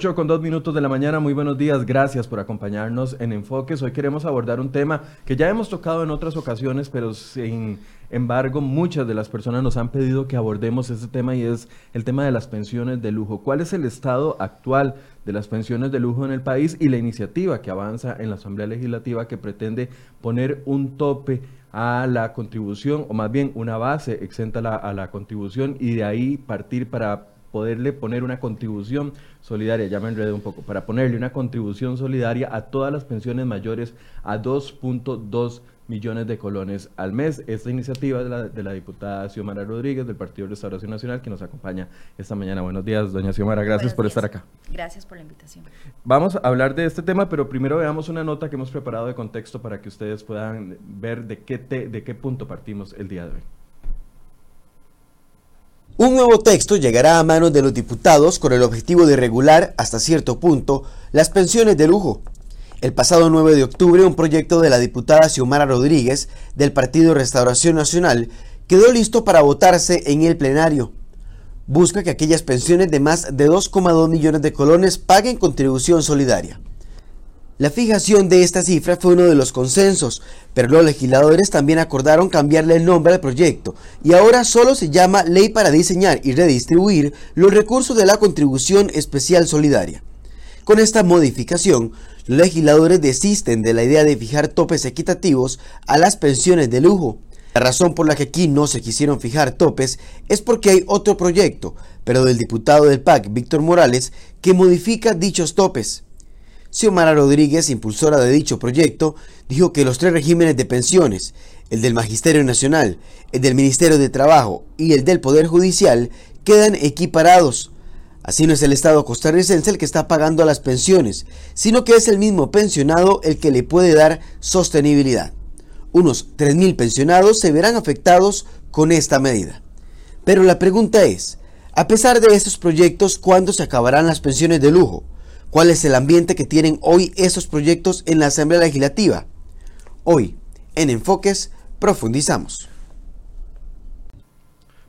8 con 2 minutos de la mañana, muy buenos días, gracias por acompañarnos en Enfoques. Hoy queremos abordar un tema que ya hemos tocado en otras ocasiones, pero sin embargo muchas de las personas nos han pedido que abordemos este tema y es el tema de las pensiones de lujo. ¿Cuál es el estado actual de las pensiones de lujo en el país y la iniciativa que avanza en la Asamblea Legislativa que pretende poner un tope a la contribución, o más bien una base exenta a la contribución y de ahí partir para poderle poner una contribución solidaria, ya me enredé un poco, para ponerle una contribución solidaria a todas las pensiones mayores a 2.2 millones de colones al mes. Esta iniciativa de la, de la diputada Xiomara Rodríguez del Partido de Restauración Nacional que nos acompaña esta mañana. Buenos días, doña Xiomara, gracias por estar acá. Gracias por la invitación. Vamos a hablar de este tema, pero primero veamos una nota que hemos preparado de contexto para que ustedes puedan ver de qué, de qué punto partimos el día de hoy. Un nuevo texto llegará a manos de los diputados con el objetivo de regular, hasta cierto punto, las pensiones de lujo. El pasado 9 de octubre, un proyecto de la diputada Xiomara Rodríguez del Partido Restauración Nacional quedó listo para votarse en el plenario. Busca que aquellas pensiones de más de 2,2 millones de colones paguen contribución solidaria. La fijación de esta cifra fue uno de los consensos, pero los legisladores también acordaron cambiarle el nombre al proyecto y ahora solo se llama Ley para diseñar y redistribuir los recursos de la contribución especial solidaria. Con esta modificación, los legisladores desisten de la idea de fijar topes equitativos a las pensiones de lujo. La razón por la que aquí no se quisieron fijar topes es porque hay otro proyecto, pero del diputado del PAC, Víctor Morales, que modifica dichos topes. Xiomara Rodríguez, impulsora de dicho proyecto, dijo que los tres regímenes de pensiones, el del Magisterio Nacional, el del Ministerio de Trabajo y el del Poder Judicial, quedan equiparados. Así no es el Estado costarricense el que está pagando las pensiones, sino que es el mismo pensionado el que le puede dar sostenibilidad. Unos 3.000 pensionados se verán afectados con esta medida. Pero la pregunta es, a pesar de estos proyectos, ¿cuándo se acabarán las pensiones de lujo? ¿Cuál es el ambiente que tienen hoy esos proyectos en la Asamblea Legislativa? Hoy, en Enfoques, profundizamos.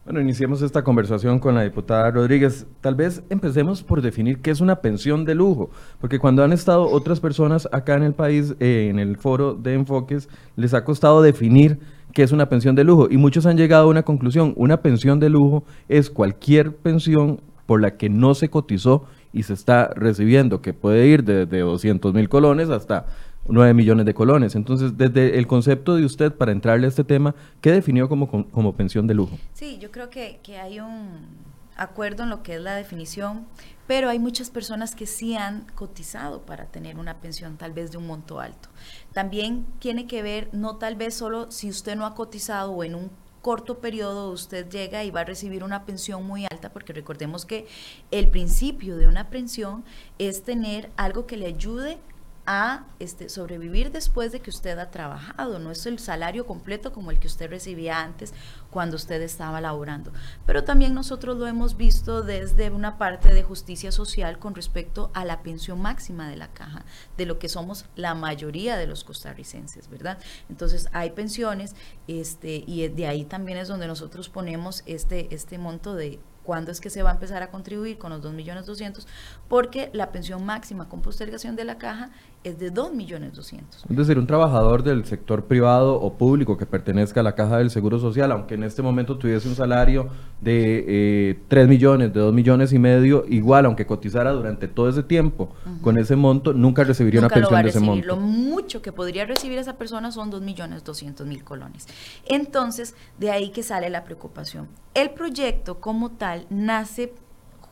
Bueno, iniciemos esta conversación con la diputada Rodríguez. Tal vez empecemos por definir qué es una pensión de lujo, porque cuando han estado otras personas acá en el país, eh, en el foro de enfoques, les ha costado definir qué es una pensión de lujo y muchos han llegado a una conclusión. Una pensión de lujo es cualquier pensión por la que no se cotizó y se está recibiendo, que puede ir desde 200 mil colones hasta 9 millones de colones. Entonces, desde el concepto de usted, para entrarle a este tema, ¿qué definió como, como pensión de lujo? Sí, yo creo que, que hay un acuerdo en lo que es la definición, pero hay muchas personas que sí han cotizado para tener una pensión tal vez de un monto alto. También tiene que ver, no tal vez solo si usted no ha cotizado o en un corto periodo usted llega y va a recibir una pensión muy alta, porque recordemos que el principio de una pensión es tener algo que le ayude a este, sobrevivir después de que usted ha trabajado, no es el salario completo como el que usted recibía antes cuando usted estaba laborando. Pero también nosotros lo hemos visto desde una parte de justicia social con respecto a la pensión máxima de la caja, de lo que somos la mayoría de los costarricenses, ¿verdad? Entonces hay pensiones este, y de ahí también es donde nosotros ponemos este, este monto de cuándo es que se va a empezar a contribuir con los 2.200.000, porque la pensión máxima con postergación de la caja es de 2.200.000. Es decir, un trabajador del sector privado o público que pertenezca a la caja del Seguro Social, aunque en este momento tuviese un salario de eh, 3 millones, de 2 millones y medio, igual, aunque cotizara durante todo ese tiempo con ese monto, nunca recibiría una pensión de ese monto. Lo mucho que podría recibir esa persona son 2.200.000 colones. Entonces, de ahí que sale la preocupación. El proyecto como tal nace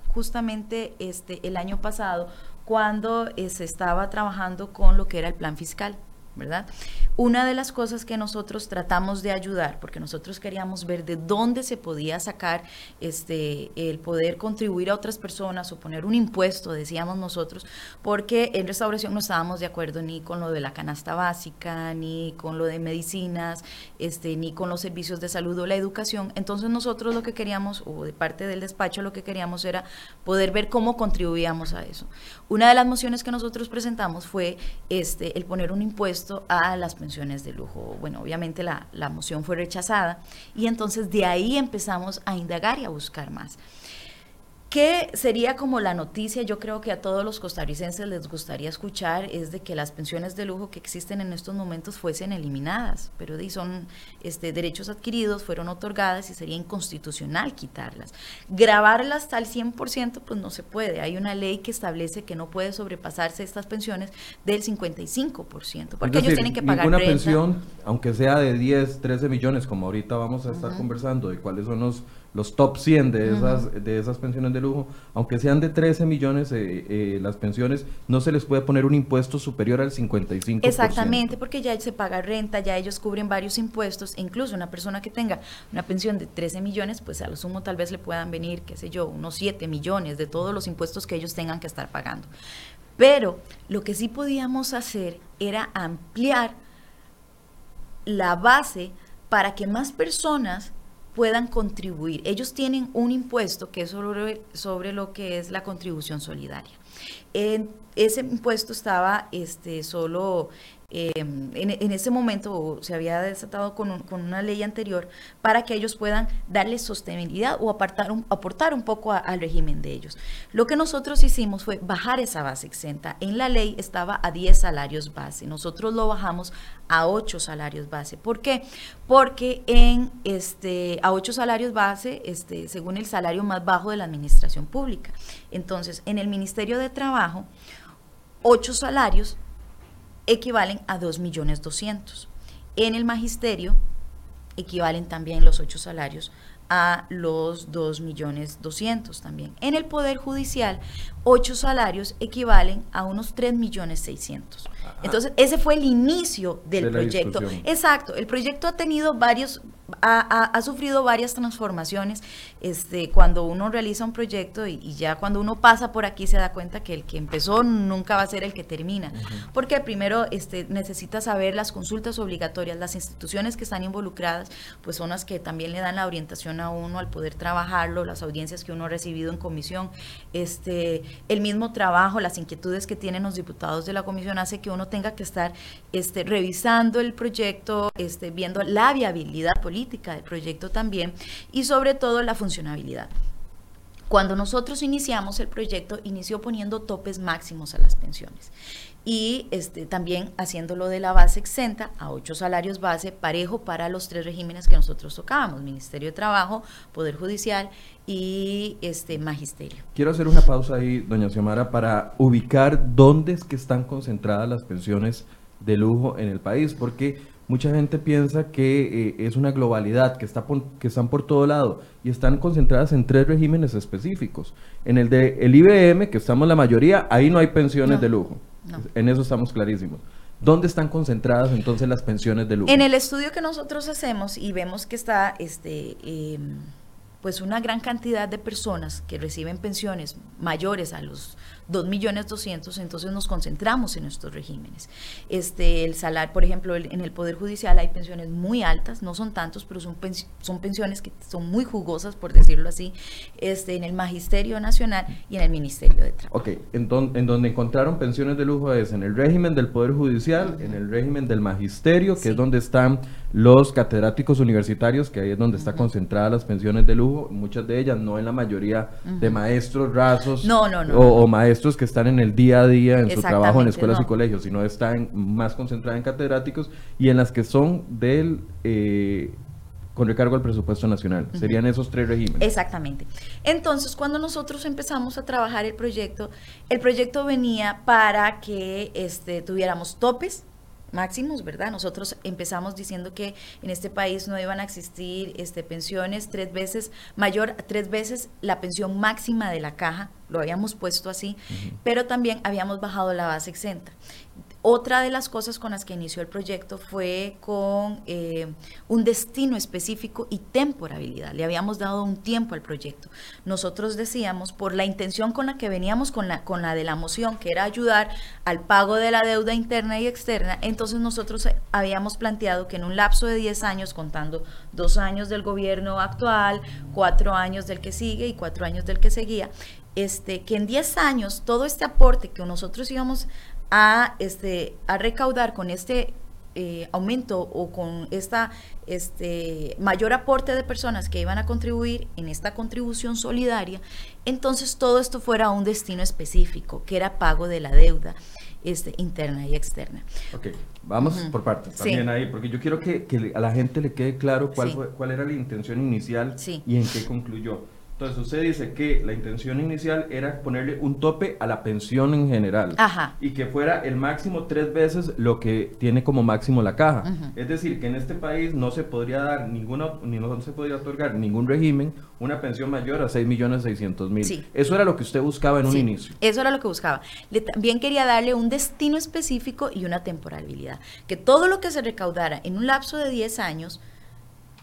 justamente este el año pasado cuando eh, se estaba trabajando con lo que era el plan fiscal. ¿Verdad? Una de las cosas que nosotros tratamos de ayudar, porque nosotros queríamos ver de dónde se podía sacar este, el poder contribuir a otras personas o poner un impuesto, decíamos nosotros, porque en restauración no estábamos de acuerdo ni con lo de la canasta básica, ni con lo de medicinas, este, ni con los servicios de salud o la educación. Entonces nosotros lo que queríamos, o de parte del despacho lo que queríamos era poder ver cómo contribuíamos a eso. Una de las mociones que nosotros presentamos fue este, el poner un impuesto a las pensiones de lujo. Bueno, obviamente la, la moción fue rechazada y entonces de ahí empezamos a indagar y a buscar más. ¿Qué sería como la noticia? Yo creo que a todos los costarricenses les gustaría escuchar es de que las pensiones de lujo que existen en estos momentos fuesen eliminadas, pero son este, derechos adquiridos, fueron otorgadas y sería inconstitucional quitarlas. Grabarlas al 100% pues no se puede. Hay una ley que establece que no puede sobrepasarse estas pensiones del 55%, porque ellos tienen que pagar ninguna pensión, aunque sea de 10, 13 millones, como ahorita vamos a estar conversando de cuáles son los los top 100 de esas, de esas pensiones de lujo, aunque sean de 13 millones eh, eh, las pensiones, no se les puede poner un impuesto superior al 55%. Exactamente, porque ya se paga renta, ya ellos cubren varios impuestos, e incluso una persona que tenga una pensión de 13 millones, pues a lo sumo tal vez le puedan venir, qué sé yo, unos 7 millones de todos los impuestos que ellos tengan que estar pagando. Pero lo que sí podíamos hacer era ampliar la base para que más personas puedan contribuir. Ellos tienen un impuesto que es sobre, sobre lo que es la contribución solidaria. ese impuesto estaba este, solo Em, en, ese momento se había desatado con, una ley anterior para que ellos puedan darle sostenibilidad o apartar aportar un poco al régimen de ellos. Lo que nosotros hicimos fue bajar esa base exenta. En la ley estaba a 10 salarios base. Nosotros lo bajamos a 8 salarios base. ¿Por qué? Porque en este a 8 salarios base, este, según el salario más bajo de la administración pública. Entonces, en el Ministerio de Trabajo, 8 salarios equivalen a 2.200.000. En el magisterio equivalen también los ocho salarios a los 2.200.000 también. En el Poder Judicial, ocho salarios equivalen a unos 3.600.000. Entonces, ese fue el inicio del proyecto. Exacto, el proyecto ha tenido varios, ha, sufrido varias transformaciones. Este, cuando uno realiza un proyecto y, ya cuando uno pasa por aquí se da cuenta que el que empezó nunca va a ser el que termina. Porque primero este, necesita saber las consultas obligatorias, las instituciones que están involucradas, pues son las que también le dan la orientación a uno al poder trabajarlo, las audiencias que uno ha recibido en comisión, este, el mismo trabajo, las inquietudes que tienen los diputados de la comisión hace que uno tenga que estar este, revisando el proyecto, este, viendo la viabilidad política del proyecto también y sobre todo la funcionabilidad. Cuando nosotros iniciamos el proyecto, inició poniendo topes máximos a las pensiones y este, también haciéndolo de la base exenta a ocho salarios base parejo para los tres regímenes que nosotros tocábamos, Ministerio de Trabajo, Poder Judicial y este magisterio. Quiero hacer una pausa ahí, doña Xiomara, para ubicar dónde es que están concentradas las pensiones de lujo en el país, porque mucha gente piensa que eh, es una globalidad, que, está que están por todo lado y están concentradas en tres regímenes específicos. En el de el IBM, que estamos la mayoría, ahí no hay pensiones de lujo. En eso estamos clarísimos. ¿Dónde están concentradas entonces las pensiones de lujo? En el estudio que nosotros hacemos y vemos que está este, em, pues una gran cantidad de personas que reciben pensiones mayores a los 2 millones 200, entonces nos concentramos en estos regímenes. Este, el salario, por ejemplo, en el Poder Judicial hay pensiones muy altas, no son tantos, pero son, son pensiones que son muy jugosas, por decirlo así, este, en el Magisterio Nacional y en el Ministerio de Trabajo. Ok, en, en donde encontraron pensiones de lujo es en el régimen del Poder Judicial, en el régimen del Magisterio, que es donde están los catedráticos universitarios, que ahí es donde está concentradas las pensiones de lujo, muchas de ellas, no en la mayoría de maestros rasos no, no, no, o, maestros que están en el día a día en su trabajo en escuelas y colegios, sino están más concentradas en catedráticos y en las que son del... Eh, con recargo al presupuesto nacional. Serían esos tres regímenes. Exactamente. Entonces, cuando nosotros empezamos a trabajar el proyecto, el proyecto venía para que este, tuviéramos topes máximos, ¿verdad? Nosotros empezamos diciendo que en este país no iban a existir este, pensiones tres veces mayor, tres veces la pensión máxima de la caja, lo habíamos puesto así, pero también habíamos bajado la base exenta. Otra de las cosas con las que inició el proyecto fue con eh, un destino específico y temporabilidad. Le habíamos dado un tiempo al proyecto. Nosotros decíamos, por la intención con la que veníamos con la, con la de la moción, que era ayudar al pago de la deuda interna y externa, entonces nosotros habíamos planteado que en un lapso de 10 años, contando dos años del gobierno actual, cuatro años del que sigue y cuatro años del que seguía, este, que en 10 años todo este aporte que nosotros íbamos a, este, a recaudar con este eh, aumento o con esta este mayor aporte de personas que iban a contribuir en esta contribución solidaria, entonces todo esto fuera a un destino específico, que era pago de la deuda este, interna y externa. Ok, vamos por partes también ahí, porque yo quiero que, a la gente le quede claro cuál, fue, cuál era la intención inicial y en qué concluyó. Entonces usted dice que la intención inicial era ponerle un tope a la pensión en general Ajá. y que fuera el máximo tres veces lo que tiene como máximo la caja. Es decir, que en este país no se podría dar ninguna, ni no se podría otorgar ningún régimen una pensión mayor a 6 millones 600 mil. Sí. Eso era lo que usted buscaba en un inicio. Eso era lo que buscaba. Le, también quería darle un destino específico y una temporalidad. Que todo lo que se recaudara en un lapso de 10 años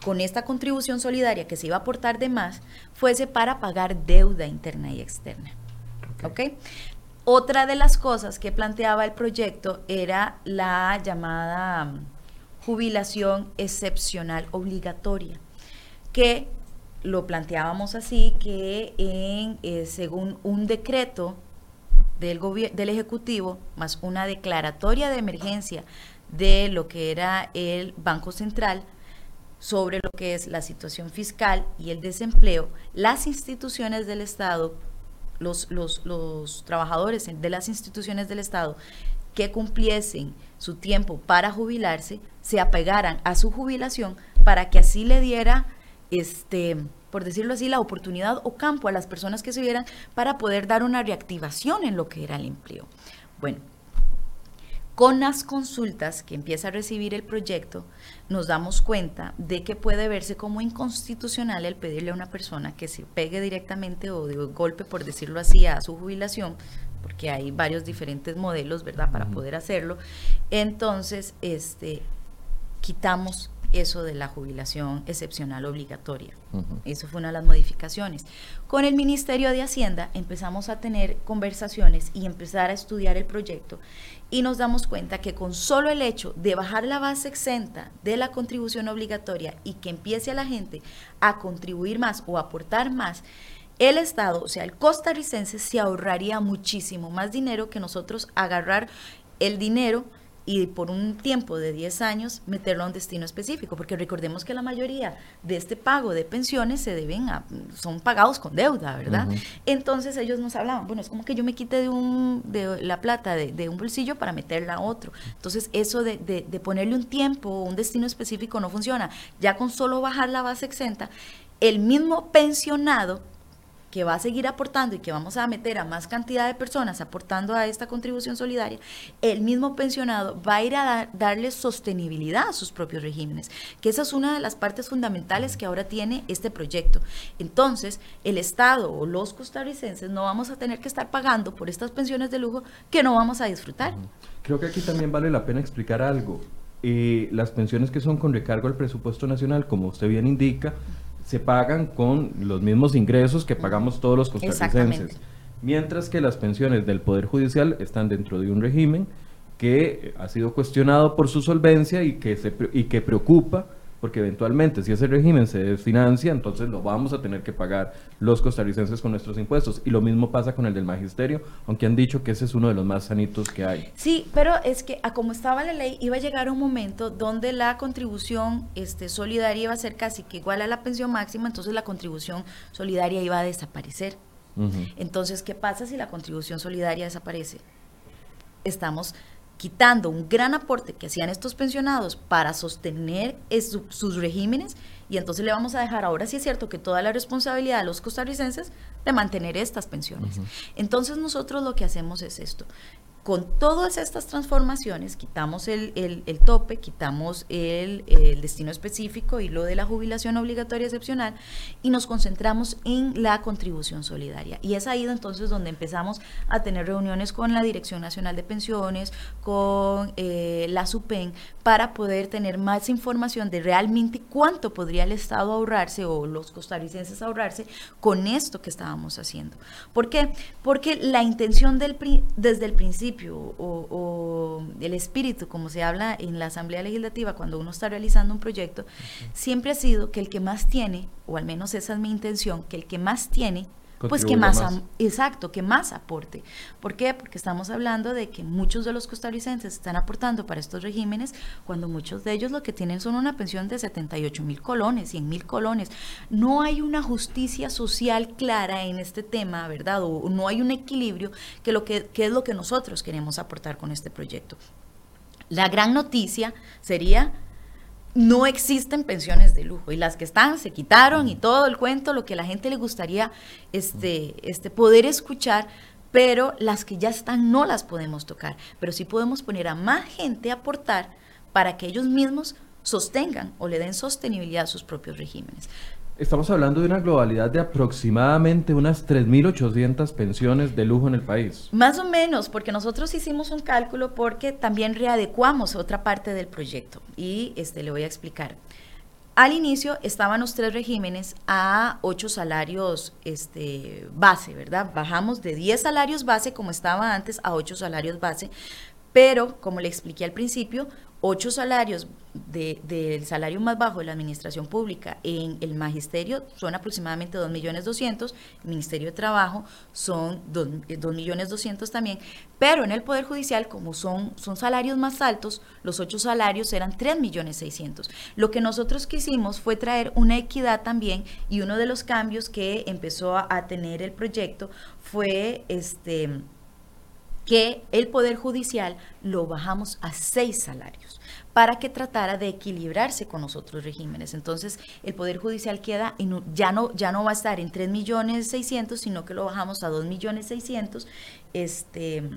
con esta contribución solidaria que se iba a aportar de más, fuese para pagar deuda interna y externa. ¿Ok? Otra de las cosas que planteaba el proyecto era la llamada mm, jubilación excepcional obligatoria, que lo planteábamos así, que en, eh, según un decreto del, del Ejecutivo, más una declaratoria de emergencia de lo que era el Banco Central, sobre lo que es la situación fiscal y el desempleo, las instituciones del Estado, los, los, trabajadores de las instituciones del Estado que cumpliesen su tiempo para jubilarse, se apegaran a su jubilación para que así le diera, este, por decirlo así, la oportunidad o campo a las personas que se vieran para poder dar una reactivación en lo que era el empleo. Bueno, con las consultas que empieza a recibir el proyecto, nos damos cuenta de que puede verse como inconstitucional el pedirle a una persona que se pegue directamente o de golpe, por decirlo así, a su jubilación, porque hay varios diferentes modelos, ¿verdad?, para poder hacerlo. Entonces, este, quitamos eso de la jubilación excepcional obligatoria. Eso fue una de las modificaciones. Con el Ministerio de Hacienda empezamos a tener conversaciones y empezar a estudiar el proyecto y nos damos cuenta que con solo el hecho de bajar la base exenta de la contribución obligatoria y que empiece a la gente a contribuir más o aportar más, el Estado, o sea, el costarricense se ahorraría muchísimo más dinero que nosotros agarrar el dinero y por un tiempo de 10 años meterlo a un destino específico, porque recordemos que la mayoría de este pago de pensiones se deben a, son pagados con deuda, ¿verdad? Entonces ellos nos hablaban, bueno, es como que yo me quite de, un, de la plata de, un bolsillo para meterla a otro. Entonces eso de, de ponerle un tiempo o un destino específico no funciona. Ya con solo bajar la base exenta, el mismo pensionado que va a seguir aportando y que vamos a meter a más cantidad de personas aportando a esta contribución solidaria, el mismo pensionado va a ir a darle sostenibilidad a sus propios regímenes, que esa es una de las partes fundamentales que ahora tiene este proyecto. Entonces, el Estado o los costarricenses no vamos a tener que estar pagando por estas pensiones de lujo que no vamos a disfrutar. Creo que aquí también vale la pena explicar algo. Eh, las pensiones que son con recargo al presupuesto nacional, como usted bien indica, se pagan con los mismos ingresos que pagamos todos los costarricenses. Mientras que las pensiones del Poder Judicial están dentro de un régimen que ha sido cuestionado por su solvencia y que, se, y que preocupa porque eventualmente si ese régimen se desfinancia, entonces lo vamos a tener que pagar los costarricenses con nuestros impuestos. Y lo mismo pasa con el del magisterio, aunque han dicho que ese es uno de los más sanitos que hay. Sí, pero es que a como estaba la ley, iba a llegar un momento donde la contribución este, solidaria iba a ser casi que igual a la pensión máxima, entonces la contribución solidaria iba a desaparecer. Entonces, ¿qué pasa si la contribución solidaria desaparece? Estamos quitando un gran aporte que hacían estos pensionados para sostener sus regímenes y entonces le vamos a dejar ahora sí es cierto que toda la responsabilidad a los costarricenses de mantener estas pensiones. Entonces nosotros lo que hacemos es esto, con todas estas transformaciones, quitamos el, tope, quitamos el, destino específico y lo de la jubilación obligatoria excepcional y nos concentramos en la contribución solidaria. Y es ahí entonces donde empezamos a tener reuniones con la Dirección Nacional de Pensiones, con eh, la SUPEN, para poder tener más información de realmente cuánto podría el Estado ahorrarse o los costarricenses ahorrarse con esto que estábamos haciendo. ¿Por qué? Porque la intención del, desde el principio, o, el espíritu, como se habla en la Asamblea Legislativa cuando uno está realizando un proyecto, siempre ha sido que el que más tiene, o al menos esa es mi intención, que el que más tiene pues que más, exacto, que más aporte. ¿Por qué? Porque estamos hablando de que muchos de los costarricenses están aportando para estos regímenes cuando muchos de ellos lo que tienen son una pensión de 78 mil colones, 100 mil colones. No hay una justicia social clara en este tema, ¿verdad? O no hay un equilibrio que, lo que, que es lo que nosotros queremos aportar con este proyecto. La gran noticia sería no existen pensiones de lujo y las que están se quitaron y todo el cuento, lo que a la gente le gustaría este, este, poder escuchar, pero las que ya están no las podemos tocar, pero sí podemos poner a más gente a aportar para que ellos mismos sostengan o le den sostenibilidad a sus propios regímenes. Estamos hablando de una globalidad de aproximadamente unas 3.800 pensiones de lujo en el país. Más o menos, porque nosotros hicimos un cálculo porque también readecuamos otra parte del proyecto y este, le voy a explicar. Al inicio estaban los tres regímenes a ocho salarios este, base, ¿verdad? Bajamos de 10 salarios base como estaba antes a ocho salarios base, pero como le expliqué al principio, ocho salarios del salario más bajo de la administración pública en el magisterio son aproximadamente 2 millones 200, el Ministerio de Trabajo son 2, eh, millones 200 también, pero en el Poder Judicial, como son, son salarios más altos, los ocho salarios eran 3 millones 600. Lo que nosotros quisimos fue traer una equidad también y uno de los cambios que empezó a tener el proyecto fue este que el Poder Judicial lo bajamos a seis salarios para que tratara de equilibrarse con los otros regímenes. Entonces, el Poder Judicial queda en, ya, no, ya no va a estar en 3 millones 600, sino que lo bajamos a 2 millones 600 este,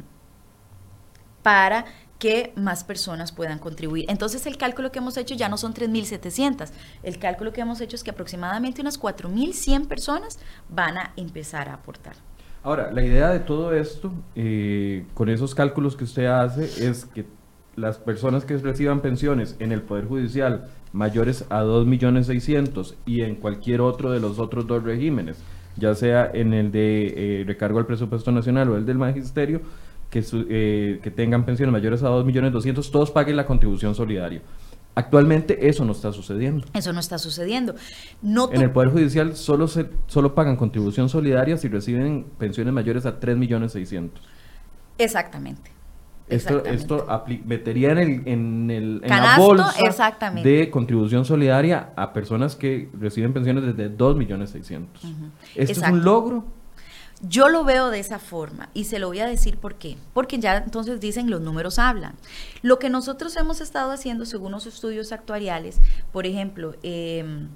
para que más personas puedan contribuir. Entonces el cálculo que hemos hecho ya no son 3.700, el cálculo que hemos hecho es que aproximadamente unas 4.100 personas van a empezar a aportar. Ahora, la idea de todo esto, eh, con esos cálculos que usted hace, es que las personas que reciban pensiones en el Poder Judicial mayores a 2.600.000 y en cualquier otro de los otros dos regímenes, ya sea en el de eh, recargo al presupuesto nacional o el del magisterio, que, eh, que tengan pensiones mayores a 2.200.000, todos paguen la contribución solidaria. Actualmente eso no está sucediendo. Eso no está sucediendo. en el Poder Judicial solo, se, solo pagan contribución solidaria si reciben pensiones mayores a 3 millones 600. Exactamente. Esto, esto metería en, el, en, el, en la bolsa de contribución solidaria a personas que reciben pensiones desde 2 millones 600. ¿Esto es un logro? Yo lo veo de esa forma y se lo voy a decir por qué. Porque ya entonces dicen los números hablan. Lo que nosotros hemos estado haciendo según los estudios actuariales, por ejemplo, em,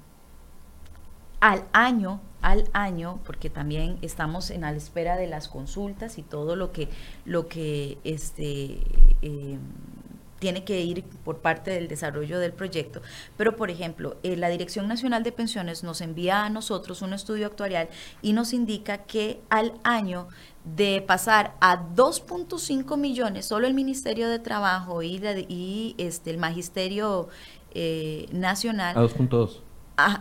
al año, al año, porque también estamos en la espera de las consultas y todo lo que, lo que este, em, tiene que ir por parte del desarrollo del proyecto. Pero, por ejemplo, eh, la Dirección Nacional de Pensiones nos envía a nosotros un estudio actuarial y nos indica que al año de pasar a 2.5 millones, solo el Ministerio de Trabajo y, y este, el Magisterio eh, Nacional. A 2.2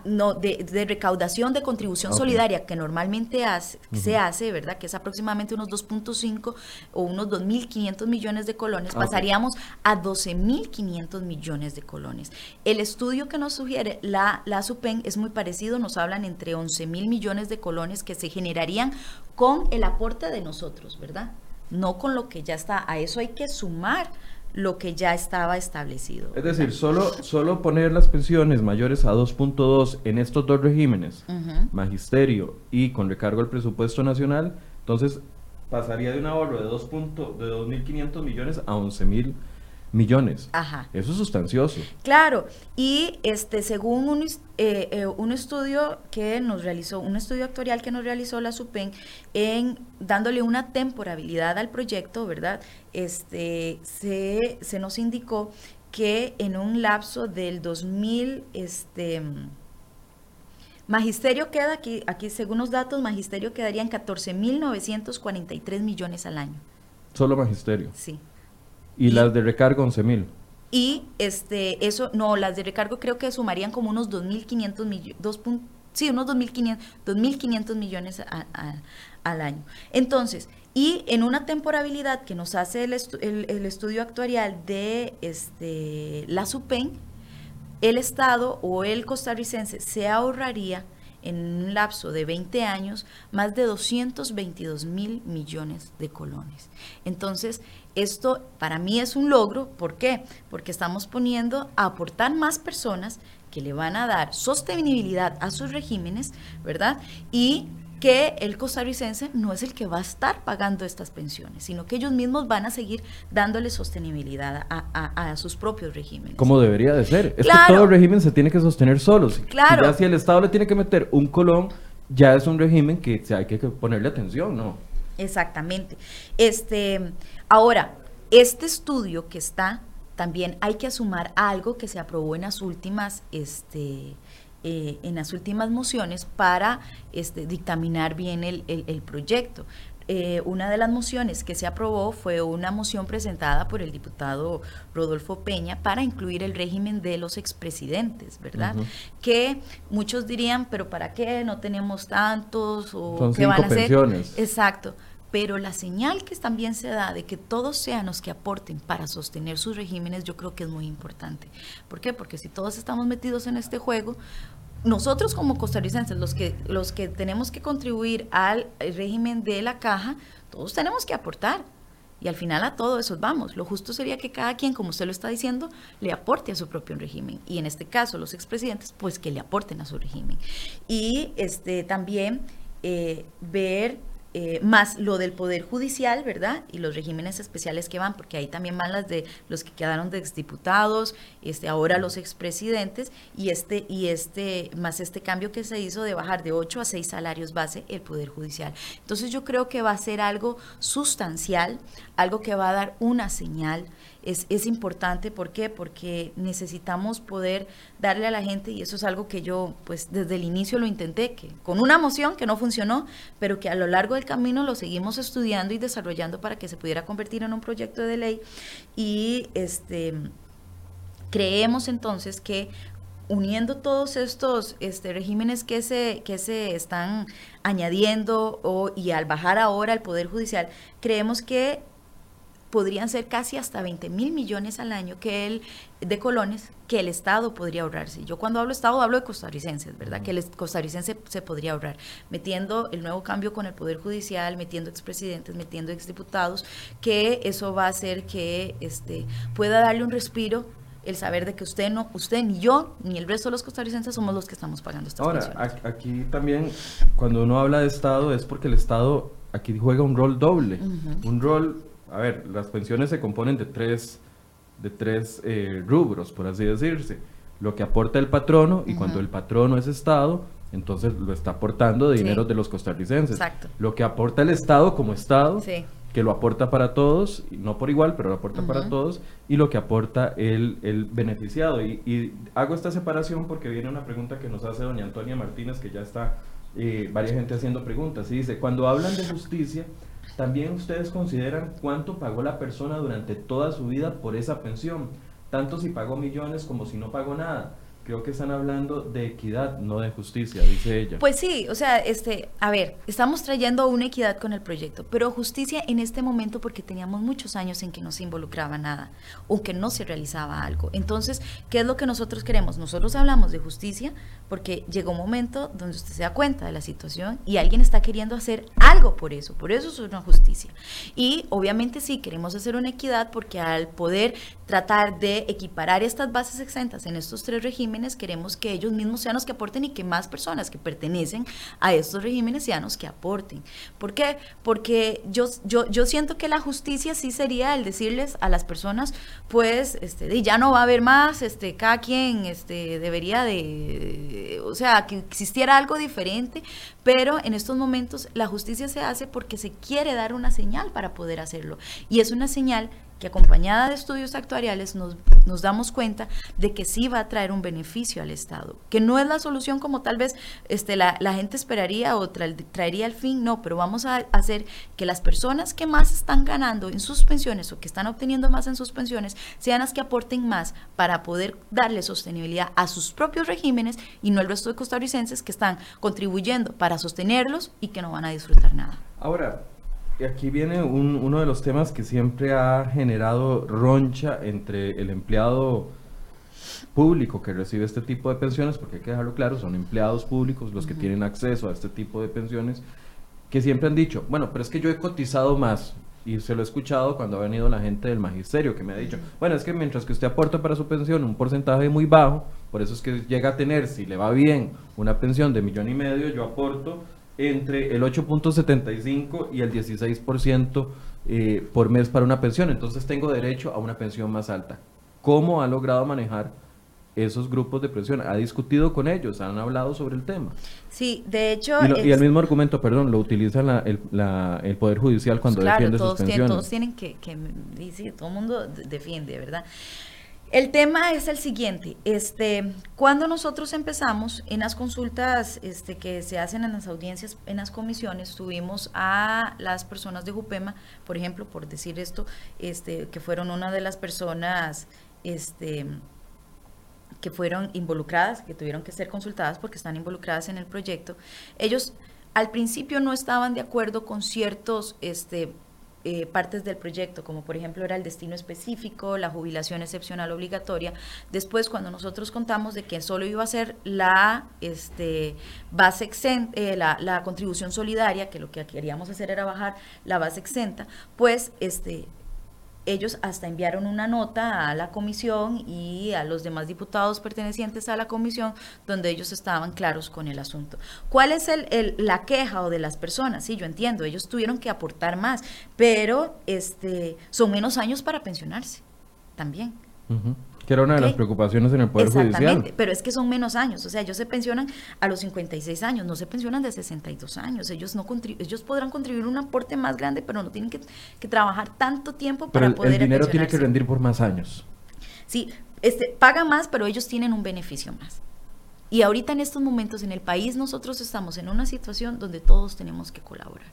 No, de, recaudación de contribución solidaria que normalmente hace, se hace, ¿verdad? Que es aproximadamente unos 2.5 o unos 2.500 millones de colones, pasaríamos a 12.500 millones de colones. El estudio que nos sugiere la, la SUPEN es muy parecido, nos hablan entre 11.000 millones de colones que se generarían con el aporte de nosotros, ¿verdad? No con lo que ya está, a eso hay que sumar lo que ya estaba establecido. Es decir, solo, solo poner las pensiones mayores a 2.2 en estos dos regímenes, magisterio y con recargo al presupuesto nacional, entonces pasaría de un ahorro de 2. de 2.500 millones a 11.000 millones. Ajá. Eso es sustancioso. Claro, y este según un, eh, eh, un estudio que nos realizó, un estudio actuarial que nos realizó la SUPEN, en dándole una temporabilidad al proyecto, ¿verdad? Este, se, se nos indicó que en un lapso del 2000, este... Magisterio queda aquí, aquí según los datos, Magisterio quedaría en 14.943 millones al año. Solo Magisterio. Sí. Y, las de recargo 11 mil. Y este, eso, no, las de recargo creo que sumarían como unos 2.500 millones, sí, unos 2.500 millones al año. Entonces, y en una temporabilidad que nos hace el, el, estudio actuarial de este, la SUPEN, el Estado o el costarricense se ahorraría en un lapso de 20 años más de 222 mil millones de colones. Entonces, esto para mí es un logro. ¿Por qué? Porque estamos poniendo a aportar más personas que le van a dar sostenibilidad a sus regímenes, ¿verdad? Y que el costarricense no es el que va a estar pagando estas pensiones, sino que ellos mismos van a seguir dándole sostenibilidad a, sus propios regímenes. Como debería de ser. Es que todo régimen se tiene que sostener solos. Claro. ya si el Estado le tiene que meter un colón, ya es un régimen que hay que ponerle atención, ¿no? Exactamente. Este, ahora, este estudio que está, también hay que asumar algo que se aprobó en las últimas, este, eh, en las últimas mociones para este, dictaminar bien el, proyecto. Eh, una de las mociones que se aprobó fue una moción presentada por el diputado Rodolfo Peña para incluir el régimen de los expresidentes, ¿verdad? Que muchos dirían, pero ¿para qué? No tenemos tantos o qué van a hacer. Exacto pero la señal que también se da de que todos sean los que aporten para sostener sus regímenes, yo creo que es muy importante. ¿Por qué? Porque si todos estamos metidos en este juego, nosotros como costarricenses, los que, los que tenemos que contribuir al régimen de la caja, todos tenemos que aportar. Y al final a todo eso vamos. Lo justo sería que cada quien, como usted lo está diciendo, le aporte a su propio régimen. Y en este caso, los expresidentes, pues que le aporten a su régimen. Y este también eh, ver eh, más lo del Poder Judicial, ¿verdad? Y los regímenes especiales que van, porque ahí también van las de los que quedaron de exdiputados, este, ahora los expresidentes, y este, y este, más este cambio que se hizo de bajar de 8 a 6 salarios base el Poder Judicial. Entonces yo creo que va a ser algo sustancial, algo que va a dar una señal es, es importante. ¿Por qué? Porque necesitamos poder darle a la gente, y eso es algo que yo pues desde el inicio lo intenté, que con una moción que no funcionó, pero que a lo largo del camino lo seguimos estudiando y desarrollando para que se pudiera convertir en un proyecto de ley. Y este creemos entonces que uniendo todos estos este, regímenes que se, que se están añadiendo o, y al bajar ahora el Poder Judicial, creemos que podrían ser casi hasta 20 mil millones al año que el, de colones que el Estado podría ahorrarse. Yo cuando hablo Estado hablo de costarricenses, ¿verdad? Que el costarricense se podría ahorrar, metiendo el nuevo cambio con el Poder Judicial, metiendo expresidentes, metiendo exdiputados, que eso va a hacer que este, pueda darle un respiro el saber de que usted no, usted ni yo, ni el resto de los costarricenses somos los que estamos pagando estas Ahora, aquí también, cuando uno habla de Estado, es porque el Estado aquí juega un rol doble, un rol a ver, las pensiones se componen de tres, de tres eh, rubros, por así decirse. Lo que aporta el patrono, y cuando el patrono es Estado, entonces lo está aportando de dinero de los costarricenses. Exacto. Lo que aporta el Estado como Estado, que lo aporta para todos, no por igual, pero lo aporta para todos, y lo que aporta el, el beneficiado. Y, y, hago esta separación porque viene una pregunta que nos hace doña Antonia Martínez, que ya está eh, varias gente haciendo preguntas. Y dice, cuando hablan de justicia, también ustedes consideran cuánto pagó la persona durante toda su vida por esa pensión, tanto si pagó millones como si no pagó nada creo que están hablando de equidad, no de justicia, dice ella. Pues sí, o sea, este, a ver, estamos trayendo una equidad con el proyecto, pero justicia en este momento porque teníamos muchos años en que no se involucraba nada o que no se realizaba algo. Entonces, ¿qué es lo que nosotros queremos? Nosotros hablamos de justicia porque llegó un momento donde usted se da cuenta de la situación y alguien está queriendo hacer algo por eso, por eso es una justicia. Y obviamente sí, queremos hacer una equidad porque al poder tratar de equiparar estas bases exentas en estos tres regímenes, queremos que ellos mismos sean los que aporten y que más personas que pertenecen a estos regímenes sean los que aporten. ¿Por qué? Porque yo, yo, yo siento que la justicia sí sería el decirles a las personas, pues, este, ya no va a haber más, este, cada quien este, debería de, o sea, que existiera algo diferente, pero en estos momentos la justicia se hace porque se quiere dar una señal para poder hacerlo. Y es una señal acompañada de estudios actuariales nos, damos cuenta de que sí va a traer un beneficio al Estado, que no es la solución como tal vez este, la, gente esperaría o traería al fin, no, pero vamos a hacer que las personas que más están ganando en sus pensiones o que están obteniendo más en sus pensiones sean las que aporten más para poder darle sostenibilidad a sus propios regímenes y no el resto de costarricenses que están contribuyendo para sostenerlos y que no van a disfrutar nada. Ahora, y aquí viene uno de los temas que siempre ha generado roncha entre el empleado público que recibe este tipo de pensiones, porque hay que dejarlo claro, son empleados públicos los que tienen acceso a este tipo de pensiones, que siempre han dicho, bueno, pero es que yo he cotizado más, y se lo he escuchado cuando ha venido la gente del magisterio que me ha dicho, bueno, es que mientras que usted aporta para su pensión un porcentaje muy bajo, por eso es que llega a tener, si le va bien, una pensión de millón y medio, yo aporto entre el 8.75 y el 16% eh, por mes para una pensión, entonces tengo derecho a una pensión más alta. ¿Cómo ha logrado manejar esos grupos de presión? ¿Ha discutido con ellos? ¿Han hablado sobre el tema? Sí, de hecho... Y, el mismo argumento, perdón, lo utiliza el, el, Poder Judicial cuando defiende sus pensiones. Tienen, todos tienen que, que, sí, todo el mundo defiende, ¿verdad? El tema es el siguiente, este, cuando nosotros empezamos en las consultas este, que se hacen en las audiencias, en las comisiones, tuvimos a las personas de Jupema, por ejemplo, por decir esto, este, que fueron una de las personas este, que fueron involucradas, que tuvieron que ser consultadas porque están involucradas en el proyecto, ellos al principio no estaban de acuerdo con ciertos este, eh, partes del proyecto, como por ejemplo era el destino específico, la jubilación excepcional obligatoria. Después, cuando nosotros contamos de que solo iba a ser la este, base exenta, eh, la, la, contribución solidaria, que lo que queríamos hacer era bajar la base exenta, pues este, ellos hasta enviaron una nota a la comisión y a los demás diputados pertenecientes a la comisión donde ellos estaban claros con el asunto. ¿Cuál es el, la queja o de las personas? Sí, yo entiendo, ellos tuvieron que aportar más, pero este, son menos años para pensionarse también. Que era una de las preocupaciones en el Poder Exactamente, pero es que son menos años. O sea, ellos se pensionan a los 56 años, no se pensionan de 62 años. Ellos no ellos podrán contribuir un aporte más grande, pero no tienen que, trabajar tanto tiempo para el, poder el dinero tiene que rendir por más años. Sí, este, pagan más, pero ellos tienen un beneficio más. Y ahorita en estos momentos en el país nosotros estamos en una situación donde todos tenemos que colaborar.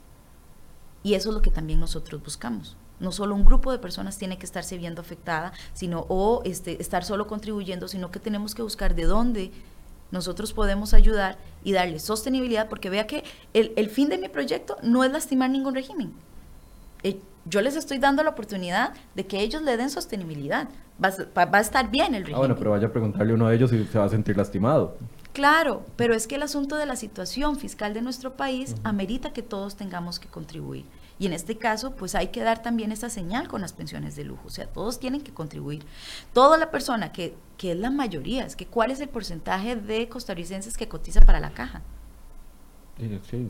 Y eso es lo que también nosotros buscamos. No solo un grupo de personas tiene que estarse viendo afectada, sino o este, estar solo contribuyendo, sino que tenemos que buscar de dónde nosotros podemos ayudar y darle sostenibilidad, porque vea que el, fin de mi proyecto no es lastimar ningún régimen. Eh, yo les estoy dando la oportunidad de que ellos le den sostenibilidad. Va, a estar bien el régimen. Ah, bueno, pero vaya a preguntarle uno de ellos si se va a sentir lastimado. Claro, pero es que el asunto de la situación fiscal de nuestro país amerita que todos tengamos que contribuir. Y en este caso, pues hay que dar también esa señal con las pensiones de lujo. O sea, todos tienen que contribuir. Toda la persona que, que es la mayoría, es que cuál es el porcentaje de costarricenses que cotiza para la caja. Sí,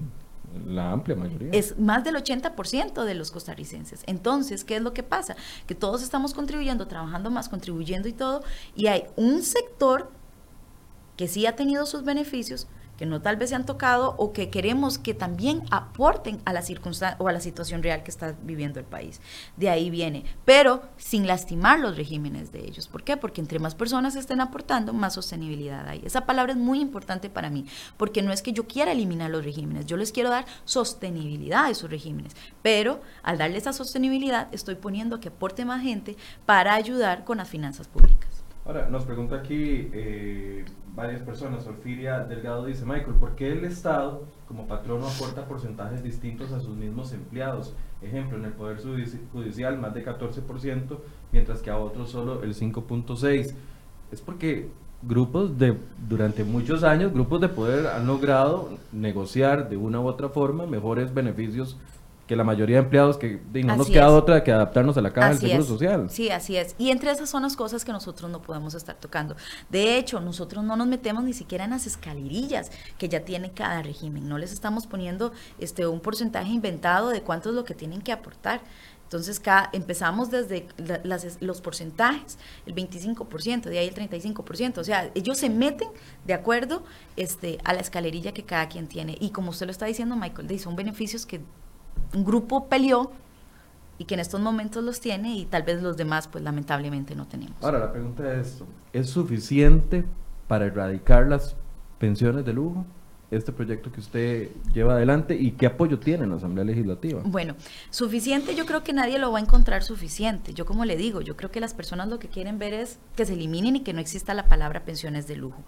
la amplia mayoría. Es más del 80% de los costarricenses. Entonces, ¿qué es lo que pasa? Que todos estamos contribuyendo, trabajando más, contribuyendo y todo, y hay un sector que sí ha tenido sus beneficios, no tal vez se han tocado o que queremos que también aporten a la circunstancia o a la situación real que está viviendo el país. De ahí viene, pero sin lastimar los regímenes de ellos. ¿Por qué? Porque entre más personas estén aportando, más sostenibilidad hay. Esa palabra es muy importante para mí, porque no es que yo quiera eliminar los regímenes, yo les quiero dar sostenibilidad a esos regímenes, pero al darle esa sostenibilidad estoy poniendo que aporte más gente para ayudar con las finanzas públicas. Ahora, nos pregunta aquí eh, varias personas. Orfiria Delgado dice, Michael, ¿por qué el Estado como patrono aporta porcentajes distintos a sus mismos empleados? Ejemplo, en el Poder Judicial más de 14%, mientras que a otros solo el 5.6%. Es porque grupos de, durante muchos años, grupos de poder han logrado negociar de una u otra forma mejores beneficios que la mayoría de empleados que no nos queda otra que adaptarnos a la caja del Seguro Social. Sí, así es. Y entre esas son las cosas que nosotros no podemos estar tocando. De hecho, nosotros no nos metemos ni siquiera en las escalerillas que ya tiene cada régimen. No les estamos poniendo este un porcentaje inventado de cuánto es lo que tienen que aportar. Entonces, cada, empezamos desde los porcentajes, el 25%, de ahí el 35%. O sea, ellos se meten de acuerdo este, a la escalerilla que cada quien tiene. Y como usted lo está diciendo, Michael, son beneficios que un grupo peleó y que en estos momentos los tiene y tal vez los demás pues lamentablemente no tenemos. Ahora la pregunta es esto, ¿es suficiente para erradicar las pensiones de lujo? este proyecto que usted lleva adelante y qué apoyo tiene en la Asamblea Legislativa. Bueno, suficiente yo creo que nadie lo va a encontrar suficiente. Yo como le digo, yo creo que las personas lo que quieren ver es que se eliminen y que no exista la palabra pensiones de lujo.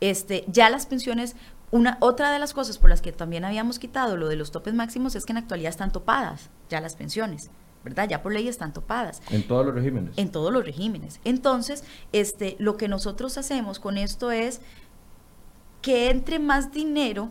Este, ya las pensiones una, otra de las cosas por las que también habíamos quitado lo de los topes máximos es que en la actualidad están topadas ya las pensiones. ¿verdad? Ya por ley están topadas. En todos los regímenes. En todos los regímenes. Entonces, este, lo que nosotros hacemos con esto es que entre más dinero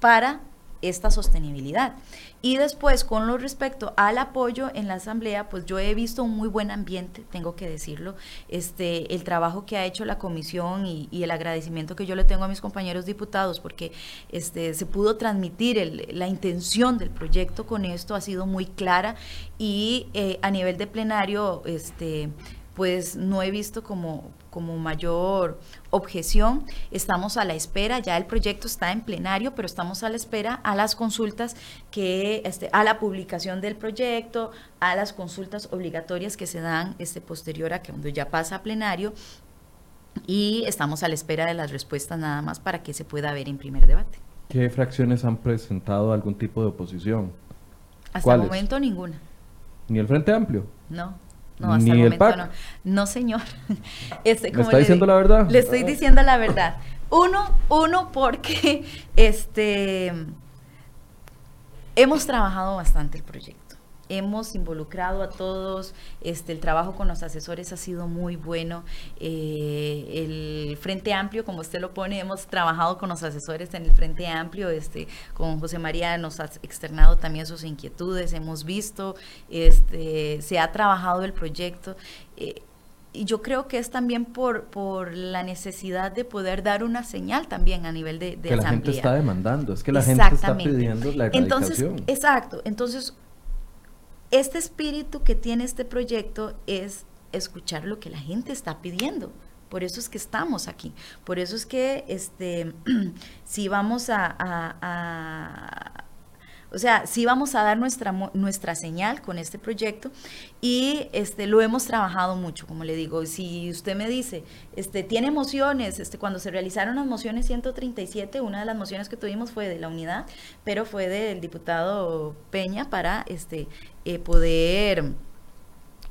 para esta sostenibilidad. Y después, con lo respecto al apoyo en la asamblea, pues yo he visto un muy buen ambiente, tengo que decirlo. Este, el trabajo que ha hecho la comisión y, el agradecimiento que yo le tengo a mis compañeros diputados, porque este, se pudo transmitir la intención del proyecto con esto, ha sido muy clara y eh, a nivel de plenario, este, pues no he visto como como mayor objeción. Estamos a la espera, ya el proyecto está en plenario, pero estamos a la espera a las consultas que, este, a la publicación del proyecto, a las consultas obligatorias que se dan este, posterior a que cuando ya pasa a plenario y estamos a la espera de las respuestas nada más para que se pueda ver en primer debate. ¿Qué fracciones han presentado algún tipo de oposición? Hasta el momento ninguna. ¿Ni el Frente Amplio? No. No, hasta el momento no. No, señor. Este, ¿Me está diciendo la verdad? Le estoy diciendo la verdad. Uno, uno porque este hemos trabajado bastante el proyecto hemos involucrado a todos, este, el trabajo con los asesores ha sido muy bueno, eh, el Frente Amplio, como usted lo pone, hemos trabajado con los asesores en el Frente Amplio, este, con José María nos ha externado también sus inquietudes, hemos visto, este, se ha trabajado el proyecto. Eh, y yo creo que es también por, por la necesidad de poder dar una señal también a nivel de, de que la gente está demandando, es que la gente está pidiendo la erradicación. Entonces, exacto, entonces este espíritu que tiene este proyecto es escuchar lo que la gente está pidiendo. Por eso es que estamos aquí. Por eso es que este, si vamos a o sea, sí vamos a dar nuestra, nuestra señal con este proyecto y este, lo hemos trabajado mucho, como le digo. Si usted me dice, este, tiene mociones, este, cuando se realizaron las mociones 137, una de las mociones que tuvimos fue de la unidad, pero fue del diputado Peña para este, eh, poder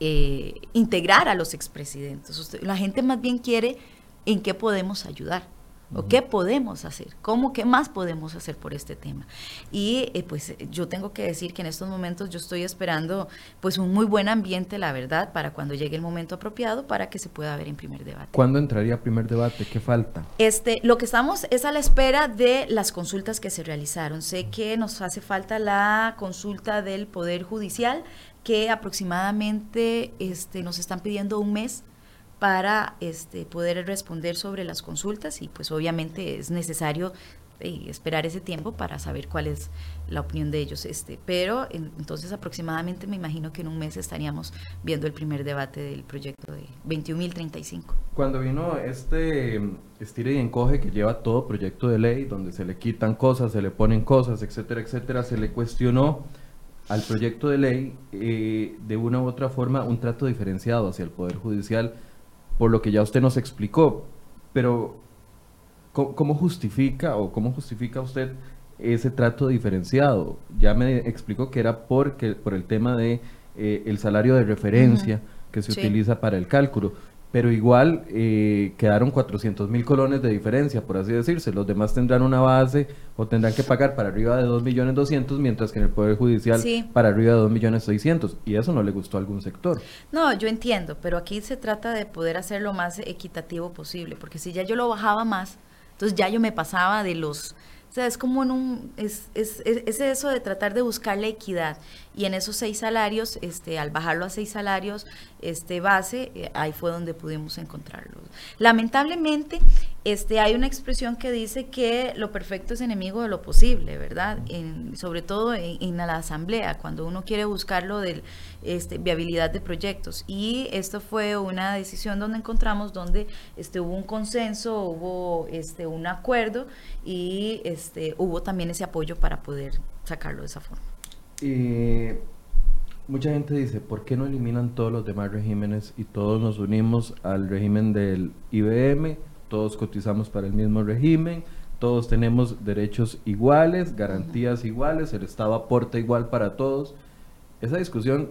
eh, integrar a los expresidentes. la gente más bien quiere en qué podemos ayudar. ¿O qué podemos hacer? ¿Cómo, qué más podemos hacer por este tema? Y eh, pues yo tengo que decir que en estos momentos yo estoy esperando pues un muy buen ambiente, la verdad, para cuando llegue el momento apropiado para que se pueda ver en primer debate. ¿Cuándo entraría primer debate? ¿Qué falta? Este, lo que estamos es a la espera de las consultas que se realizaron. Sé que nos hace falta la consulta del Poder Judicial, que aproximadamente este, nos están pidiendo un mes para este, poder responder sobre las consultas y pues obviamente es necesario eh, esperar ese tiempo para saber cuál es la opinión de ellos. Este, pero entonces aproximadamente me imagino que en un mes estaríamos viendo el primer debate del proyecto de 21.035. Cuando vino este estire y encoge que lleva todo proyecto de ley, donde se le quitan cosas, se le ponen cosas, etcétera, etcétera, se le cuestionó al proyecto de ley eh, de una u otra forma un trato diferenciado hacia el Poder Judicial por lo que ya usted nos explicó, pero ¿cómo, justifica o cómo justifica usted ese trato diferenciado? Ya me explicó que era porque, por el tema de eh, el salario de referencia que se utiliza para el cálculo pero igual eh, quedaron 400 mil colones de diferencia, por así decirse. Los demás tendrán una base o tendrán que pagar para arriba de 2 millones 200, mientras que en el Poder Judicial para arriba de 2 millones 600. Y eso no le gustó a algún sector. No, yo entiendo, pero aquí se trata de poder hacer lo más equitativo posible, porque si ya yo lo bajaba más, entonces ya yo me pasaba de los o sea, es como en un, es, es, es, eso de tratar de buscar la equidad. Y en esos seis salarios, este, al bajarlo a seis salarios este, base, eh, ahí fue donde pudimos encontrarlo. Lamentablemente, este, hay una expresión que dice que lo perfecto es enemigo de lo posible, ¿verdad? sobre todo en, la asamblea, cuando uno quiere buscar lo de este, viabilidad de proyectos. Y esto fue una decisión donde encontramos, donde este, hubo un consenso, hubo este, un acuerdo y este, hubo también ese apoyo para poder sacarlo de esa forma. Y mucha gente dice, ¿por qué no eliminan todos los demás regímenes y todos nos unimos al régimen del IBM? Todos cotizamos para el mismo régimen, todos tenemos derechos iguales, garantías iguales, el Estado aporta igual para todos. Esa discusión,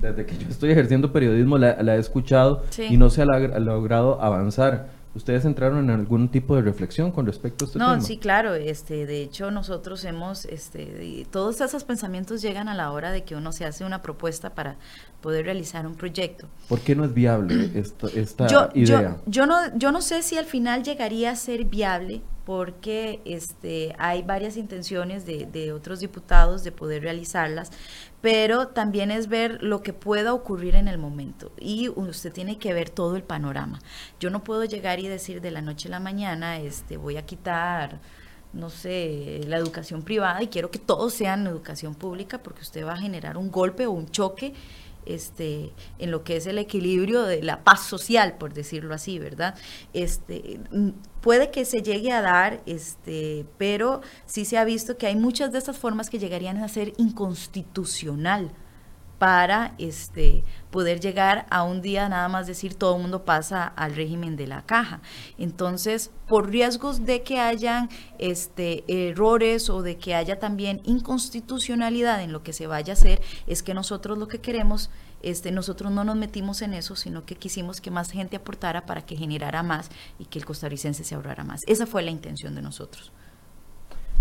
desde que yo estoy ejerciendo periodismo, la, he escuchado y no se ha logrado avanzar. ¿Ustedes entraron en algún tipo de reflexión con respecto a este tema? No, sí, claro. Este, de hecho, nosotros hemos, este, todos esos pensamientos llegan a la hora de que uno se hace una propuesta para poder realizar un proyecto. ¿Por qué no es viable esta, idea? Yo, no, yo no sé si al final llegaría a ser viable porque este, hay varias intenciones de, de, otros diputados de poder realizarlas, pero también es ver lo que pueda ocurrir en el momento y usted tiene que ver todo el panorama. Yo no puedo llegar y decir de la noche a la mañana, este, voy a quitar no sé, la educación privada y quiero que todos sean educación pública porque usted va a generar un golpe o un choque este, en lo que es el equilibrio de la paz social, por decirlo así, ¿verdad? Este, mm, puede que se llegue a dar, este, pero sí se ha visto que hay muchas de estas formas que llegarían a ser inconstitucional para este, poder llegar a un día nada más decir todo el mundo pasa al régimen de la caja. Entonces, por riesgos de que hayan este, errores o de que haya también inconstitucionalidad en lo que se vaya a hacer, es que nosotros lo que queremos, este, nosotros no nos metimos en eso, sino que quisimos que más gente aportara para que generara más y que el costarricense se ahorrara más. Esa fue la intención de nosotros.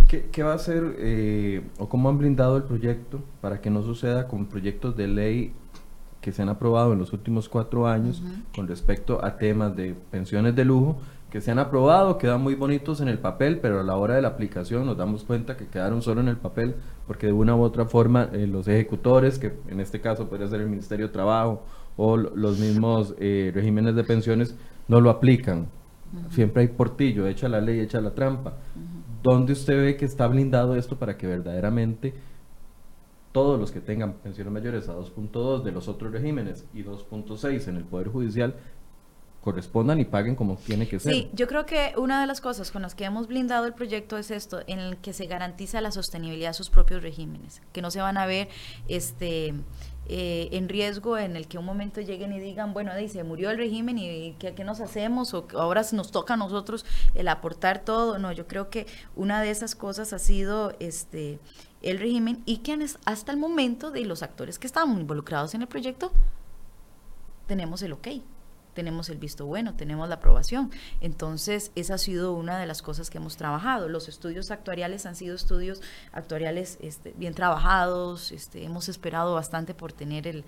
¿Qué, va a ser eh, o cómo han blindado el proyecto para que no suceda con proyectos de ley que se han aprobado en los últimos cuatro años con respecto a temas de pensiones de lujo que se han aprobado, quedan muy bonitos en el papel, pero a la hora de la aplicación nos damos cuenta que quedaron solo en el papel porque de una u otra forma eh, los ejecutores, que en este caso podría ser el Ministerio de Trabajo o los mismos eh, regímenes de pensiones, no lo aplican. Siempre hay portillo, echa la ley, echa la trampa. ¿Dónde usted ve que está blindado esto para que verdaderamente todos los que tengan pensiones mayores a 2.2 de los otros regímenes y 2.6 en el Poder Judicial correspondan y paguen como tiene que ser. Sí, yo creo que una de las cosas con las que hemos blindado el proyecto es esto, en el que se garantiza la sostenibilidad de sus propios regímenes, que no se van a ver este eh, en riesgo en el que un momento lleguen y digan, bueno, dice, murió el régimen y ¿qué, qué nos hacemos? O ahora nos toca a nosotros el aportar todo. No, yo creo que una de esas cosas ha sido este el régimen y que hasta el momento de los actores que estaban involucrados en el proyecto tenemos el ok tenemos el visto bueno, tenemos la aprobación. Entonces, esa ha sido una de las cosas que hemos trabajado. Los estudios actuariales han sido estudios actuariales este, bien trabajados, este, hemos esperado bastante por tener el,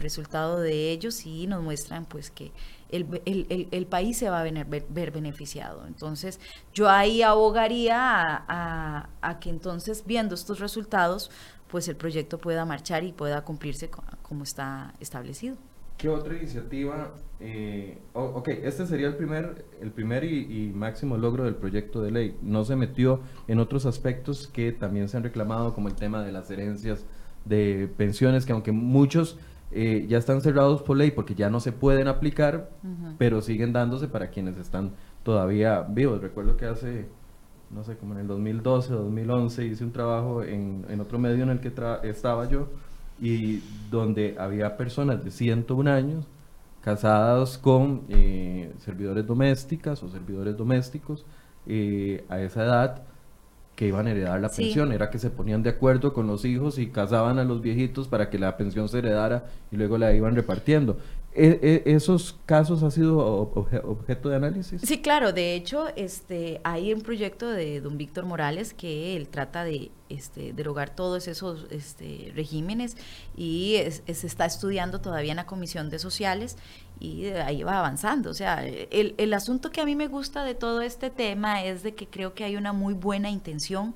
resultado de ellos y nos muestran pues que el, país se va a ver, beneficiado. Entonces, yo ahí abogaría a, a, que entonces, viendo estos resultados, pues el proyecto pueda marchar y pueda cumplirse como está establecido. ¿Qué otra iniciativa? Eh, ok, este sería el primer, el primer y, máximo logro del proyecto de ley. No se metió en otros aspectos que también se han reclamado, como el tema de las herencias de pensiones, que aunque muchos eh, ya están cerrados por ley porque ya no se pueden aplicar, pero siguen dándose para quienes están todavía vivos. Recuerdo que hace, no sé, como en el 2012 o 2011 hice un trabajo en, en otro medio en el que estaba yo y donde había personas de 101 años casadas con eh, servidores domésticas o servidores domésticos eh, a esa edad que iban a heredar la pensión. Era que se ponían de acuerdo con los hijos y casaban a los viejitos para que la pensión se heredara y luego la iban repartiendo. ¿E, e, ¿Esos casos han sido objeto de análisis? Sí, claro. De hecho, este, hay un proyecto de don Víctor Morales que él trata de este, derogar todos esos este, regímenes y se está estudiando todavía en la Comisión de Sociales y ahí va avanzando. O sea, el, el asunto que a mí me gusta de todo este tema es de que creo que hay una muy buena intención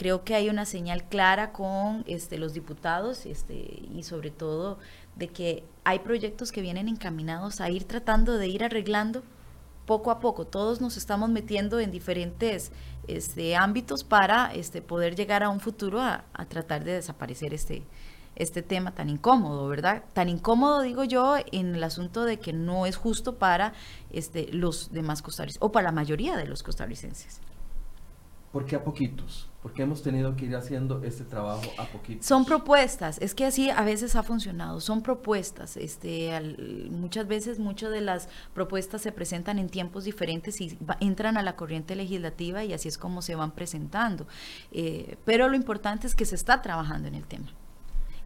creo que hay una señal clara con este, los diputados este, y sobre todo de que hay proyectos que vienen encaminados a ir tratando de ir arreglando poco a poco. Todos nos estamos metiendo en diferentes este, ámbitos para este, poder llegar a un futuro a, tratar de desaparecer este, este tema tan incómodo, ¿verdad? Tan incómodo, digo yo, en el asunto de que no es justo para este, los demás costarricenses, o para la mayoría de los costarricenses. ¿Por qué a poquitos? Porque hemos tenido que ir haciendo este trabajo a poquitos. Son propuestas, es que así a veces ha funcionado, son propuestas. Este, muchas veces muchas de las propuestas se presentan en tiempos diferentes y entran a la corriente legislativa y así es como se van presentando. Eh, pero lo importante es que se está trabajando en el tema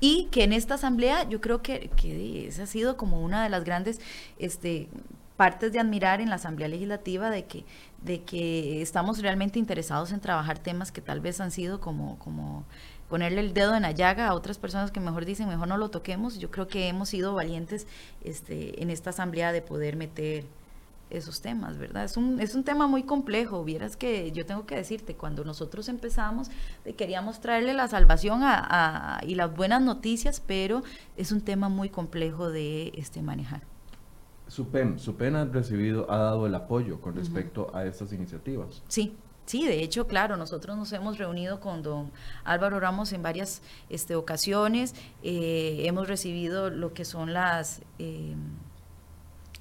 y que en esta asamblea yo creo que, que esa ha sido como una de las grandes este, partes de admirar en la Asamblea Legislativa de que, de que estamos realmente interesados en trabajar temas que tal vez han sido como, como ponerle el dedo en la llaga a otras personas que mejor dicen, mejor no lo toquemos. Yo creo que hemos sido valientes este, en esta Asamblea de poder meter esos temas, ¿verdad? Es un, es un tema muy complejo, vieras que yo tengo que decirte, cuando nosotros empezamos queríamos traerle la salvación a, y las buenas noticias, pero es un tema muy complejo de este, manejar. SUPEM, SUPEM ha recibido, ha dado el apoyo con respecto a estas iniciativas. Sí, Sí, de hecho, claro, nosotros nos hemos reunido con don Álvaro Ramos en varias este, ocasiones, eh, hemos recibido lo que son las... Eh,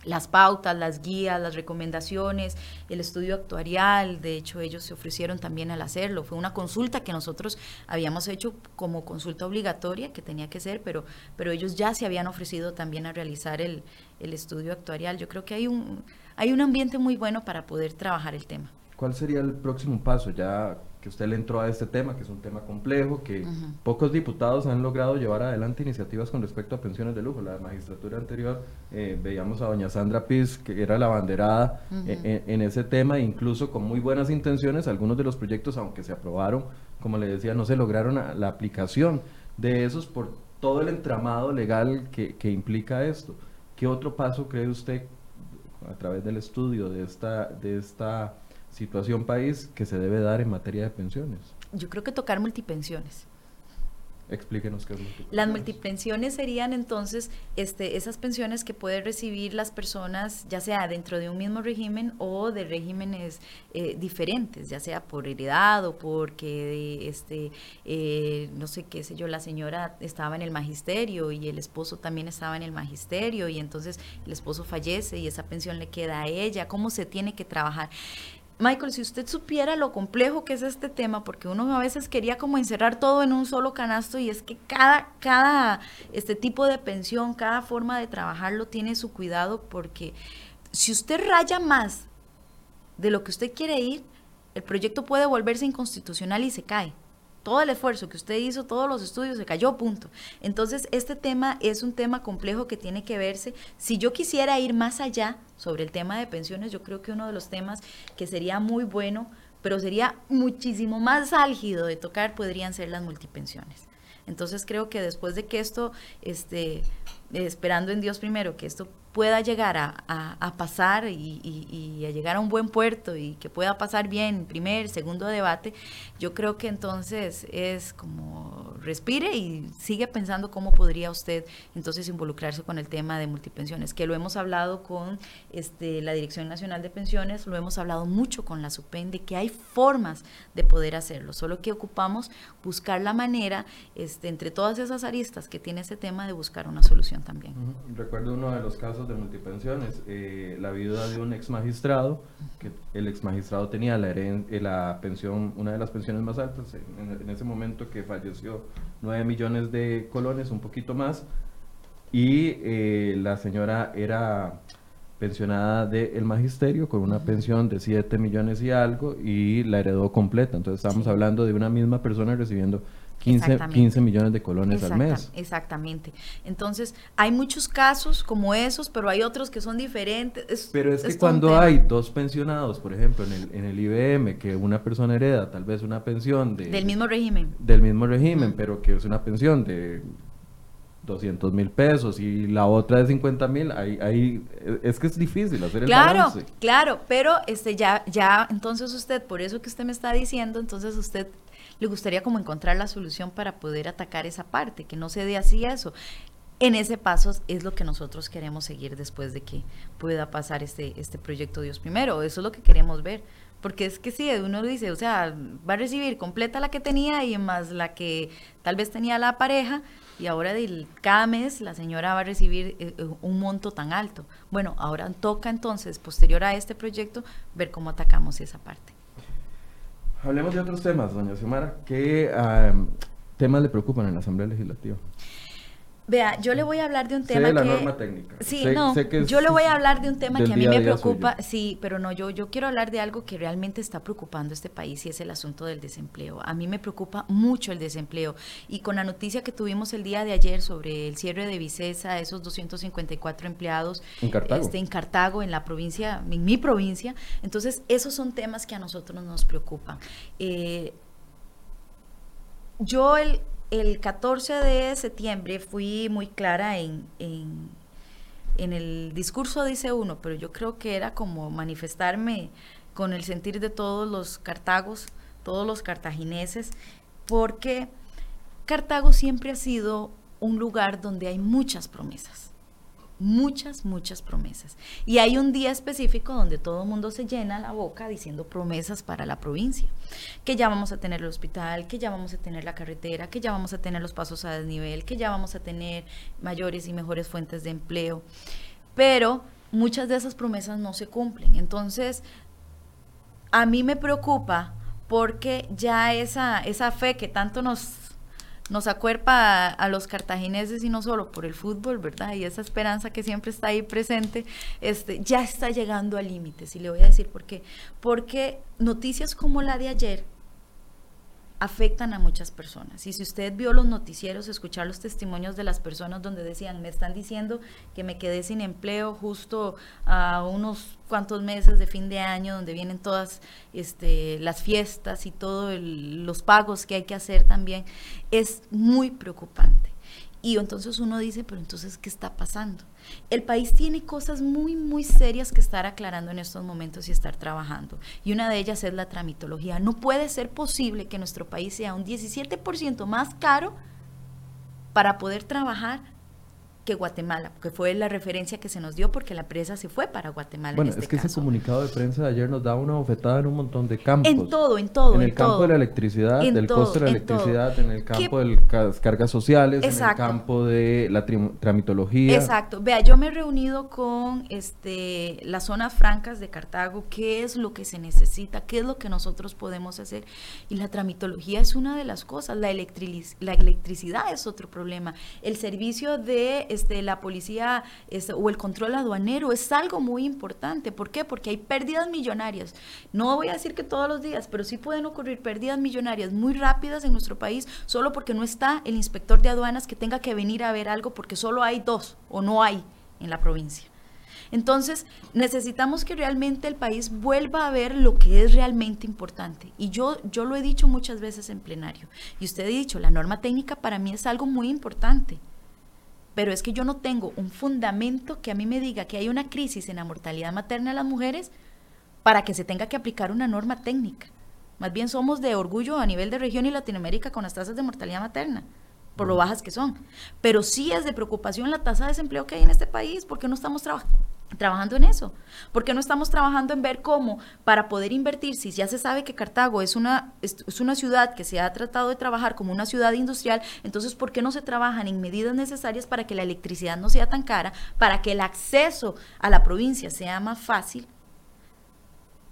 las pautas, las guías, las recomendaciones, el estudio actuarial, de hecho ellos se ofrecieron también al hacerlo, fue una consulta que nosotros habíamos hecho como consulta obligatoria que tenía que ser, pero, pero ellos ya se habían ofrecido también a realizar el, el estudio actuarial. Yo creo que hay un, hay un ambiente muy bueno para poder trabajar el tema. ¿Cuál sería el próximo paso? Ya que usted le entró a este tema, que es un tema complejo, que pocos diputados han logrado llevar adelante iniciativas con respecto a pensiones de lujo. La magistratura anterior eh, veíamos a doña Sandra Piz, que era la banderada eh, en, ese tema, incluso con muy buenas intenciones, algunos de los proyectos, aunque se aprobaron, como le decía, no se lograron la aplicación de esos por todo el entramado legal que, que implica esto. ¿Qué otro paso cree usted a través del estudio de esta, de esta situación país que se debe dar en materia de pensiones? Yo creo que tocar multipensiones. Explíquenos qué es. Las multipensiones serían entonces este, esas pensiones que pueden recibir las personas, ya sea dentro de un mismo régimen o de regímenes eh, diferentes, ya sea por heredad o porque, este, eh, no sé qué sé yo, la señora estaba en el magisterio y el esposo también estaba en el magisterio y entonces el esposo fallece y esa pensión le queda a ella, cómo se tiene que trabajar. Michael, si usted supiera lo complejo que es este tema, porque uno a veces quería como encerrar todo en un solo canasto y es que cada, cada este tipo de pensión, cada forma de trabajarlo tiene su cuidado porque si usted raya más de lo que usted quiere ir, el proyecto puede volverse inconstitucional y se cae todo el esfuerzo que usted hizo, todos los estudios, se cayó, punto. Entonces, este tema es un tema complejo que tiene que verse. Si yo quisiera ir más allá sobre el tema de pensiones, yo creo que uno de los temas que sería muy bueno, pero sería muchísimo más álgido de tocar, podrían ser las multipensiones. Entonces creo que después de que esto, este, esperando en Dios primero, que esto pueda llegar a, pasar y, a llegar a un buen puerto y que pueda pasar bien primer, segundo debate, yo creo que entonces es como respire y sigue pensando cómo podría usted entonces involucrarse con el tema de multipensiones, que lo hemos hablado con este, la Dirección Nacional de Pensiones, lo hemos hablado mucho con la SUPEN, de que hay formas de poder hacerlo, solo que ocupamos buscar la manera, este, entre todas esas aristas que tiene ese tema, de buscar una solución también. Recuerdo uno de los casos de multipensiones, eh, la viuda de un ex magistrado, que el ex magistrado tenía la, eh, la pensión, una de las pensiones más altas, en, ese momento que falleció 9 millones de colones, un poquito más, y eh, la señora era pensionada del magisterio con una pensión de 7 millones y algo y la heredó completa. Entonces estamos hablando de una misma persona recibiendo 15, 15 millones de colones al mes. Exactamente. Entonces, hay muchos casos como esos, pero hay otros que son diferentes. pero es, que cuando hay dos pensionados, por ejemplo, en el, en el IBM, que una persona hereda tal vez una pensión de... Del mismo régimen. Del mismo régimen, pero que es una pensión de 200 mil pesos y la otra de 50 mil, ahí, ahí, es que es difícil hacer el Claro, claro, pero este ya, ya, entonces usted, por eso que usted me está diciendo, entonces usted le gustaría como encontrar la solución para poder atacar esa parte, que no se dé así eso. En ese paso es lo que nosotros queremos seguir después de que pueda pasar este, este proyecto Dios primero. Eso es lo que queremos ver. Porque es que sí, uno dice, o sea, va a recibir completa la que tenía y más la que tal vez tenía la pareja y ahora cada mes la señora va a recibir eh, eh, un monto tan alto. Bueno, ahora toca entonces, posterior a este proyecto, ver cómo atacamos esa parte. Hablemos de otros temas, doña Xiomara. ¿Qué temas le preocupan en la Asamblea Legislativa? Vea, yo le voy a hablar de un tema sé la que... norma técnica. Sí, Sé- no, sé que es yo le voy a hablar de un tema que a mí me preocupa, suyo. sí, pero no, yo, yo quiero hablar de algo que realmente está preocupando a este país y es el asunto del desempleo. A mí me preocupa mucho el desempleo y con la noticia que tuvimos el día de ayer sobre el cierre de Vicesa, esos 254 empleados En Cartago. este, en Cartago, en la provincia, en mi provincia, entonces esos son temas que a nosotros nos preocupan. Eh, yo el, el 14 de septiembre fui muy clara en, en, el discurso, dice uno, pero yo creo que era como manifestarme con el sentir de todos los cartagos, todos los cartagineses, porque Cartago siempre ha sido un lugar donde hay muchas promesas muchas, muchas promesas. Y hay un día específico donde todo el mundo se llena la boca diciendo promesas para la provincia, que ya vamos a tener el hospital, que ya vamos a tener la carretera, que ya vamos a tener los pasos a desnivel, que ya vamos a tener mayores y mejores fuentes de empleo. Pero muchas de esas promesas no se cumplen. Entonces, a mí me preocupa porque ya esa, esa fe que tanto nos nos acuerpa a, los cartagineses y no solo por el fútbol, ¿verdad? Y esa esperanza que siempre está ahí presente, este, ya está llegando a límites. Y le voy a decir por qué. Porque noticias como la de ayer afectan a muchas personas. Y si usted vio los noticieros, escuchar los testimonios de las personas donde decían, me están diciendo que me quedé sin empleo justo a unos cuantos meses de fin de año, donde vienen todas este, las fiestas y todos los pagos que hay que hacer también, es muy preocupante. Y entonces uno dice, pero entonces, ¿qué está pasando? El país tiene cosas muy, muy serias que estar aclarando en estos momentos y estar trabajando. Y una de ellas es la tramitología. No puede ser posible que nuestro país sea un 17% más caro para poder trabajar que Guatemala, que fue la referencia que se nos dio porque la empresa se fue para Guatemala. Bueno, en este es que caso. ese comunicado de prensa de ayer nos da una bofetada en un montón de campos. En todo, en todo. En en el campo todo. de la electricidad, En del todo, costo de la en electricidad, todo. en el campo ¿Qué- de las cargas sociales, Exacto. en el campo de la tramitología. Exacto. Vea, yo me he reunido con este, las zonas francas de Cartago, qué es lo que se necesita, qué es lo que nosotros podemos hacer. Y la tramitología es una de las cosas, la, electrilis- la electricidad es otro problema. El servicio de este, la policía este, o el control aduanero es algo muy importante. ¿Por qué? Porque hay pérdidas millonarias. No voy a decir que todos los días, pero sí pueden ocurrir pérdidas millonarias muy rápidas en nuestro país solo porque no está el inspector de aduanas que tenga que venir a ver algo porque solo hay dos o no hay en la provincia. Entonces, necesitamos que realmente el país vuelva a ver lo que es realmente importante. Y yo, yo lo he dicho muchas veces en plenario. Y usted ha dicho, la norma técnica para mí es algo muy importante. Pero es que yo no tengo un fundamento que a mí me diga que hay una crisis en la mortalidad materna de las mujeres para que se tenga que aplicar una norma técnica. Más bien somos de orgullo a nivel de región y Latinoamérica con las tasas de mortalidad materna, por lo bajas que son. Pero sí es de preocupación la tasa de desempleo que hay en este país, porque no estamos trabajando en eso? ¿Por qué no estamos trabajando en ver cómo para poder invertir, si ya se sabe que Cartago es una, es, una ciudad que se ha tratado de trabajar como una ciudad industrial, entonces ¿por qué no se trabajan en medidas necesarias para que la electricidad no sea tan cara, para que el acceso a la provincia sea más fácil?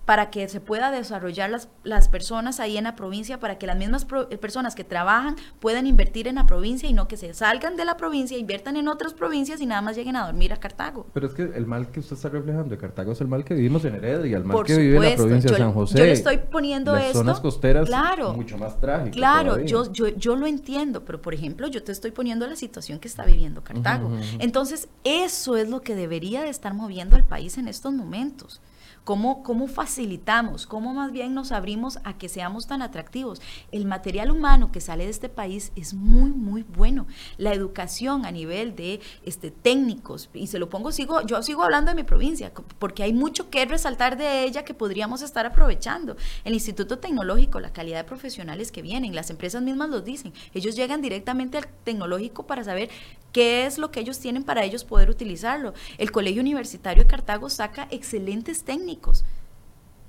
Para que se pueda desarrollar las, las personas ahí en la provincia, para que las mismas pro, personas que trabajan puedan invertir en la provincia y no que se salgan de la provincia, inviertan en otras provincias y nada más lleguen a dormir a Cartago. Pero es que el mal que usted está reflejando de Cartago es el mal que vivimos en Heredia, el mal Por que supuesto, vive en la provincia yo, de San José. Yo le estoy poniendo las esto. zonas costeras claro, mucho más trágico. Claro, yo, yo, yo lo entiendo, pero por ejemplo, yo te estoy poniendo la situación que está viviendo Cartago. Uh -huh, uh -huh. Entonces, eso es lo que debería de estar moviendo al país en estos momentos. ¿Cómo, ¿Cómo facilitamos? ¿Cómo más bien nos abrimos a que seamos tan atractivos? El material humano que sale de este país es muy, muy bueno. La educación a nivel de este, técnicos, y se lo pongo, sigo, yo sigo hablando de mi provincia, porque hay mucho que resaltar de ella que podríamos estar aprovechando. El Instituto Tecnológico, la calidad de profesionales que vienen, las empresas mismas los dicen. Ellos llegan directamente al tecnológico para saber qué es lo que ellos tienen para ellos poder utilizarlo. El Colegio Universitario de Cartago saca excelentes técnicos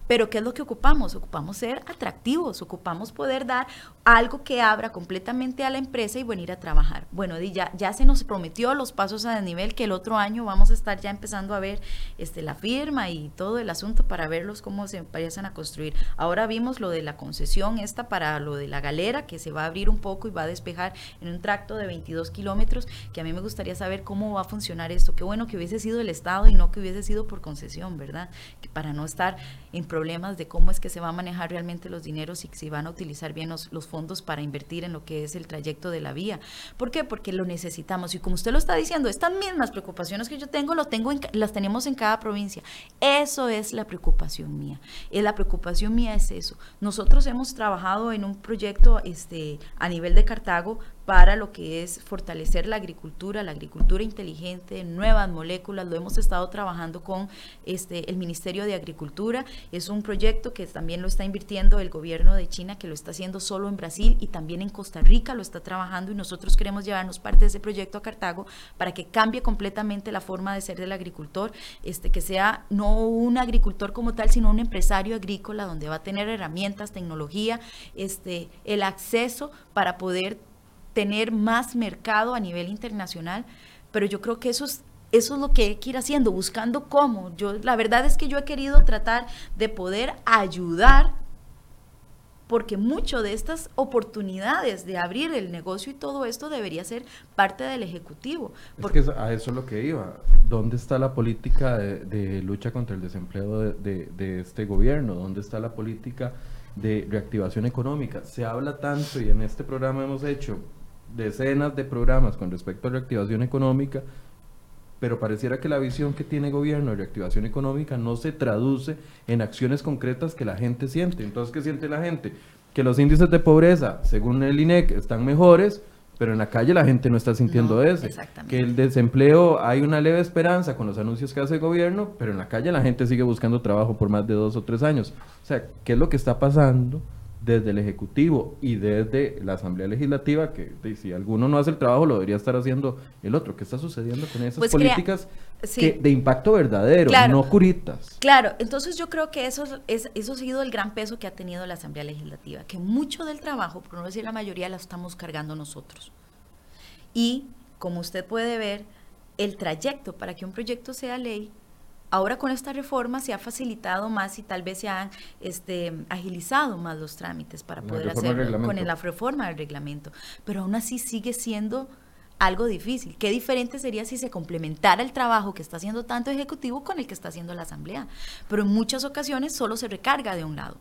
Pero ¿qué es lo que ocupamos? Ocupamos ser atractivos, ocupamos poder dar algo que abra completamente a la empresa y venir a trabajar. Bueno, ya, ya se nos prometió los pasos a nivel que el otro año vamos a estar ya empezando a ver este, la firma y todo el asunto para verlos cómo se empiezan a construir. Ahora vimos lo de la concesión esta para lo de la galera, que se va a abrir un poco y va a despejar en un tracto de 22 kilómetros, que a mí me gustaría saber cómo va a funcionar esto. Qué bueno que hubiese sido el Estado y no que hubiese sido por concesión, ¿verdad? Que para no estar en problemas de cómo es que se va a manejar realmente los dineros y si van a utilizar bien los, fondos para invertir en lo que es el trayecto de la vía. ¿Por qué? Porque lo necesitamos. Y como usted lo está diciendo, estas mismas preocupaciones que yo tengo, lo tengo las tenemos en cada provincia. Eso es la preocupación mía. Y la preocupación mía es eso. Nosotros hemos trabajado en un proyecto este, a nivel de Cartago para lo que es fortalecer la agricultura, la agricultura inteligente, nuevas moléculas. Lo hemos estado trabajando con este, el Ministerio de Agricultura. Es un proyecto que también lo está invirtiendo el gobierno de China, que lo está haciendo solo en Brasil y también en Costa Rica lo está trabajando y nosotros queremos llevarnos parte de ese proyecto a Cartago para que cambie completamente la forma de ser del agricultor, este, que sea no un agricultor como tal, sino un empresario agrícola donde va a tener herramientas, tecnología, este, el acceso para poder tener más mercado a nivel internacional, pero yo creo que eso es, eso es lo que hay que ir haciendo, buscando cómo. Yo, la verdad es que yo he querido tratar de poder ayudar porque mucho de estas oportunidades de abrir el negocio y todo esto debería ser parte del Ejecutivo. Porque Es que a eso es lo que iba. ¿Dónde está la política de, lucha contra el desempleo de, de, este gobierno? ¿Dónde está la política de reactivación económica? Se habla tanto y en este programa hemos hecho decenas de programas con respecto a reactivación económica, pero pareciera que la visión que tiene el gobierno de reactivación económica no se traduce en acciones concretas que la gente siente. Entonces, ¿qué siente la gente? Que los índices de pobreza, según el INEC, están mejores, pero en la calle la gente no está sintiendo eso. Que el desempleo, hay una leve esperanza con los anuncios que hace el gobierno, pero en la calle la gente sigue buscando trabajo por más de dos o tres años. O sea, ¿qué es lo que está pasando? Desde el Ejecutivo y desde la Asamblea Legislativa, que si alguno no hace el trabajo lo debería estar haciendo el otro. ¿Qué está sucediendo con esas pues políticas de impacto verdadero, no curitas? Claro, entonces yo creo que eso, es, eso ha sido el gran peso que ha tenido la Asamblea Legislativa, que mucho del trabajo, por no decir la mayoría, la estamos cargando nosotros. Y como usted puede ver, el trayecto para que un proyecto sea ley Ahora con esta reforma se ha facilitado más y tal vez se han este, agilizado más los trámites para poder hacerlo con la reforma del reglamento. Pero aún así sigue siendo algo difícil. Qué diferente sería si se complementara el trabajo que está haciendo tanto Ejecutivo con el que está haciendo la Asamblea. Pero en muchas ocasiones solo se recarga de un lado.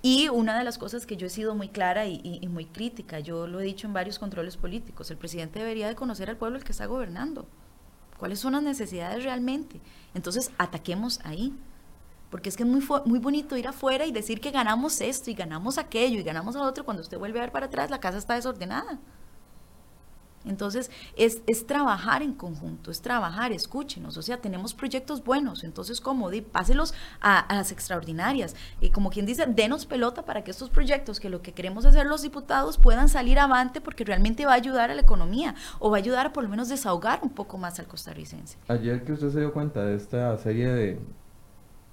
Y una de las cosas que yo he sido muy clara y, y, muy crítica, yo lo he dicho en varios controles políticos, el presidente debería de conocer al pueblo el que está gobernando. ¿Cuáles son las necesidades realmente? Entonces, ataquemos ahí. Porque es que es muy, muy bonito ir afuera y decir que ganamos esto y ganamos aquello y ganamos a otro. Cuando usted vuelve a ver para atrás, la casa está desordenada. Entonces, es, es, trabajar en conjunto, es trabajar, escúchenos, o sea, tenemos proyectos buenos, entonces, ¿cómo? páselos a, las extraordinarias. Y como quien dice, denos pelota para que estos proyectos, que lo que queremos hacer los diputados, puedan salir avante porque realmente va a ayudar a la economía o va a ayudar a por lo menos desahogar un poco más al costarricense. Ayer que usted se dio cuenta de esta serie de,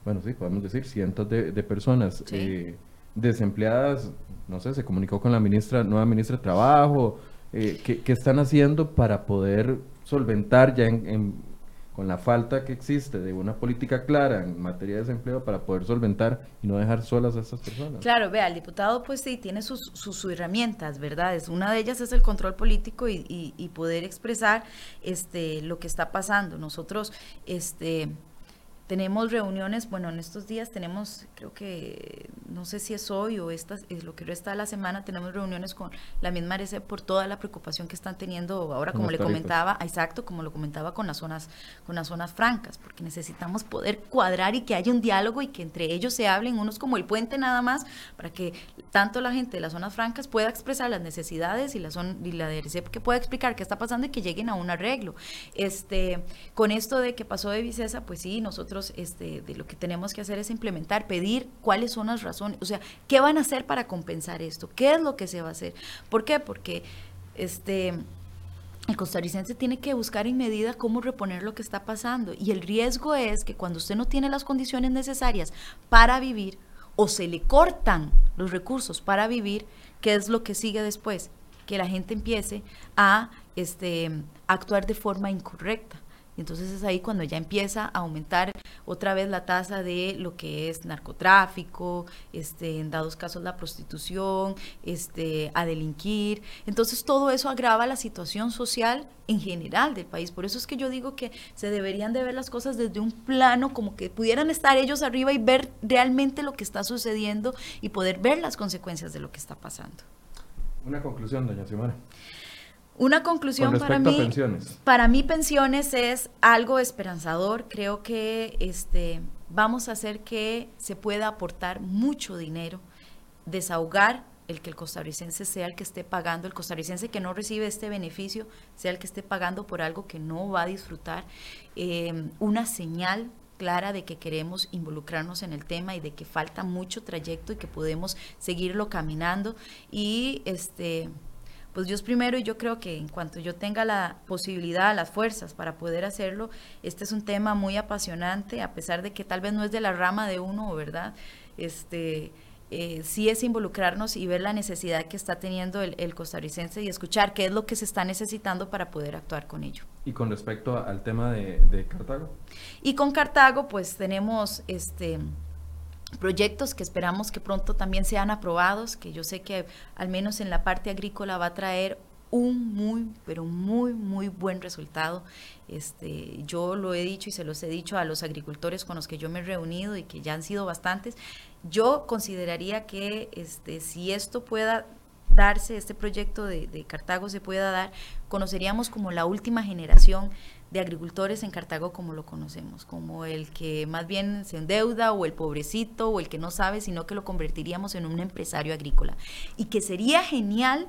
bueno, sí, podemos decir, cientos de, personas eh, desempleadas, no sé, se comunicó con la ministra, nueva ministra de Trabajo, eh, ¿qué, están haciendo para poder solventar ya con la falta que existe de una política clara en materia de desempleo para poder solventar y no dejar solas a estas personas. Claro, vea, el diputado pues sí tiene sus, sus, herramientas, ¿verdad? Es, una de ellas es el control político y, y, y, poder expresar este, lo que está pasando. Nosotros, este tenemos reuniones, bueno, en estos días tenemos, creo que, no sé si es hoy o esta, es lo que resta de la semana, tenemos reuniones con la misma RC por toda la preocupación que están teniendo ahora, como le comentaba, exacto, como lo comentaba con las zonas, con las zonas francas, porque necesitamos poder cuadrar y que haya un diálogo y que entre ellos se hablen, unos como el puente nada más, para que tanto la gente de las zonas francas pueda expresar las necesidades y la, zona, y la RC que pueda explicar qué está pasando y que lleguen a un arreglo. Este, con esto de que pasó de Vicesa, pues sí, nosotros este, de lo que tenemos que hacer es implementar, pedir cuáles son las razones, o sea, ¿qué van a hacer para compensar esto? ¿Qué es lo que se va a hacer? ¿Por qué? Porque este, el costarricense tiene que buscar en medida cómo reponer lo que está pasando. Y el riesgo es que cuando usted no tiene las condiciones necesarias para vivir, o se le cortan los recursos para vivir, ¿qué es lo que sigue después? Que la gente empiece a este, actuar de forma incorrecta. Y entonces es ahí cuando ya empieza a aumentar otra vez la tasa de lo que es narcotráfico, este, en dados casos la prostitución, este, a delinquir. Entonces todo eso agrava la situación social en general del país. Por eso es que yo digo que se deberían de ver las cosas desde un plano como que pudieran estar ellos arriba y ver realmente lo que está sucediendo y poder ver las consecuencias de lo que está pasando. Una conclusión, doña Simona. Una conclusión para mí, pensiones. para mí pensiones es algo esperanzador. Creo que este, vamos a hacer que se pueda aportar mucho dinero, desahogar el que el costarricense sea el que esté pagando, el costarricense que no recibe este beneficio sea el que esté pagando por algo que no va a disfrutar. Em, una señal clara de que queremos involucrarnos en el tema y de que falta mucho trayecto y que podemos seguirlo caminando y este pues Dios primero y yo creo que en cuanto yo tenga la posibilidad, las fuerzas para poder hacerlo, este es un tema muy apasionante, a pesar de que tal vez no es de la rama de uno, ¿verdad? Este, eh, sí es involucrarnos y ver la necesidad que está teniendo el, costarricense y escuchar qué es lo que se está necesitando para poder actuar con ello. Y con respecto al tema de, de Cartago. Y con Cartago, pues tenemos este proyectos que esperamos que pronto también sean aprobados, que yo sé que al menos en la parte agrícola va a traer un muy, pero muy, muy buen resultado. Este, yo lo he dicho y se los he dicho a los agricultores con los que yo me he reunido y que ya han sido bastantes. Yo consideraría que este, si esto pueda darse, este proyecto de, de Cartago se pueda dar, conoceríamos como la última generación de agricultores en Cartago como lo conocemos, como el que más bien se endeuda o el pobrecito o el que no sabe, sino que lo convertiríamos en un empresario agrícola. Y que sería genial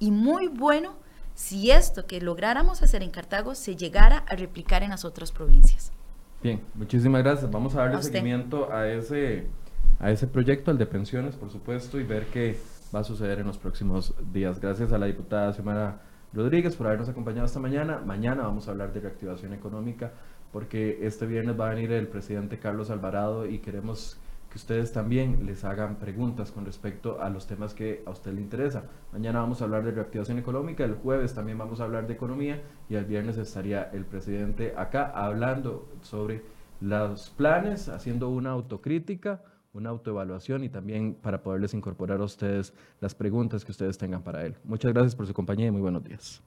y muy bueno si esto que lográramos hacer en Cartago se llegara a replicar en las otras provincias. Bien, muchísimas gracias. Vamos a darle seguimiento a ese, a ese proyecto, al de pensiones, por supuesto, y ver qué va a suceder en los próximos días. Gracias a la diputada Semana Rodríguez por habernos acompañado esta mañana. Mañana vamos a hablar de reactivación económica porque este viernes va a venir el presidente Carlos Alvarado y queremos que ustedes también les hagan preguntas con respecto a los temas que a usted le interesa. Mañana vamos a hablar de reactivación económica, el jueves también vamos a hablar de economía y el viernes estaría el presidente acá hablando sobre los planes, haciendo una autocrítica una autoevaluación y también para poderles incorporar a ustedes las preguntas que ustedes tengan para él. Muchas gracias por su compañía y muy buenos días.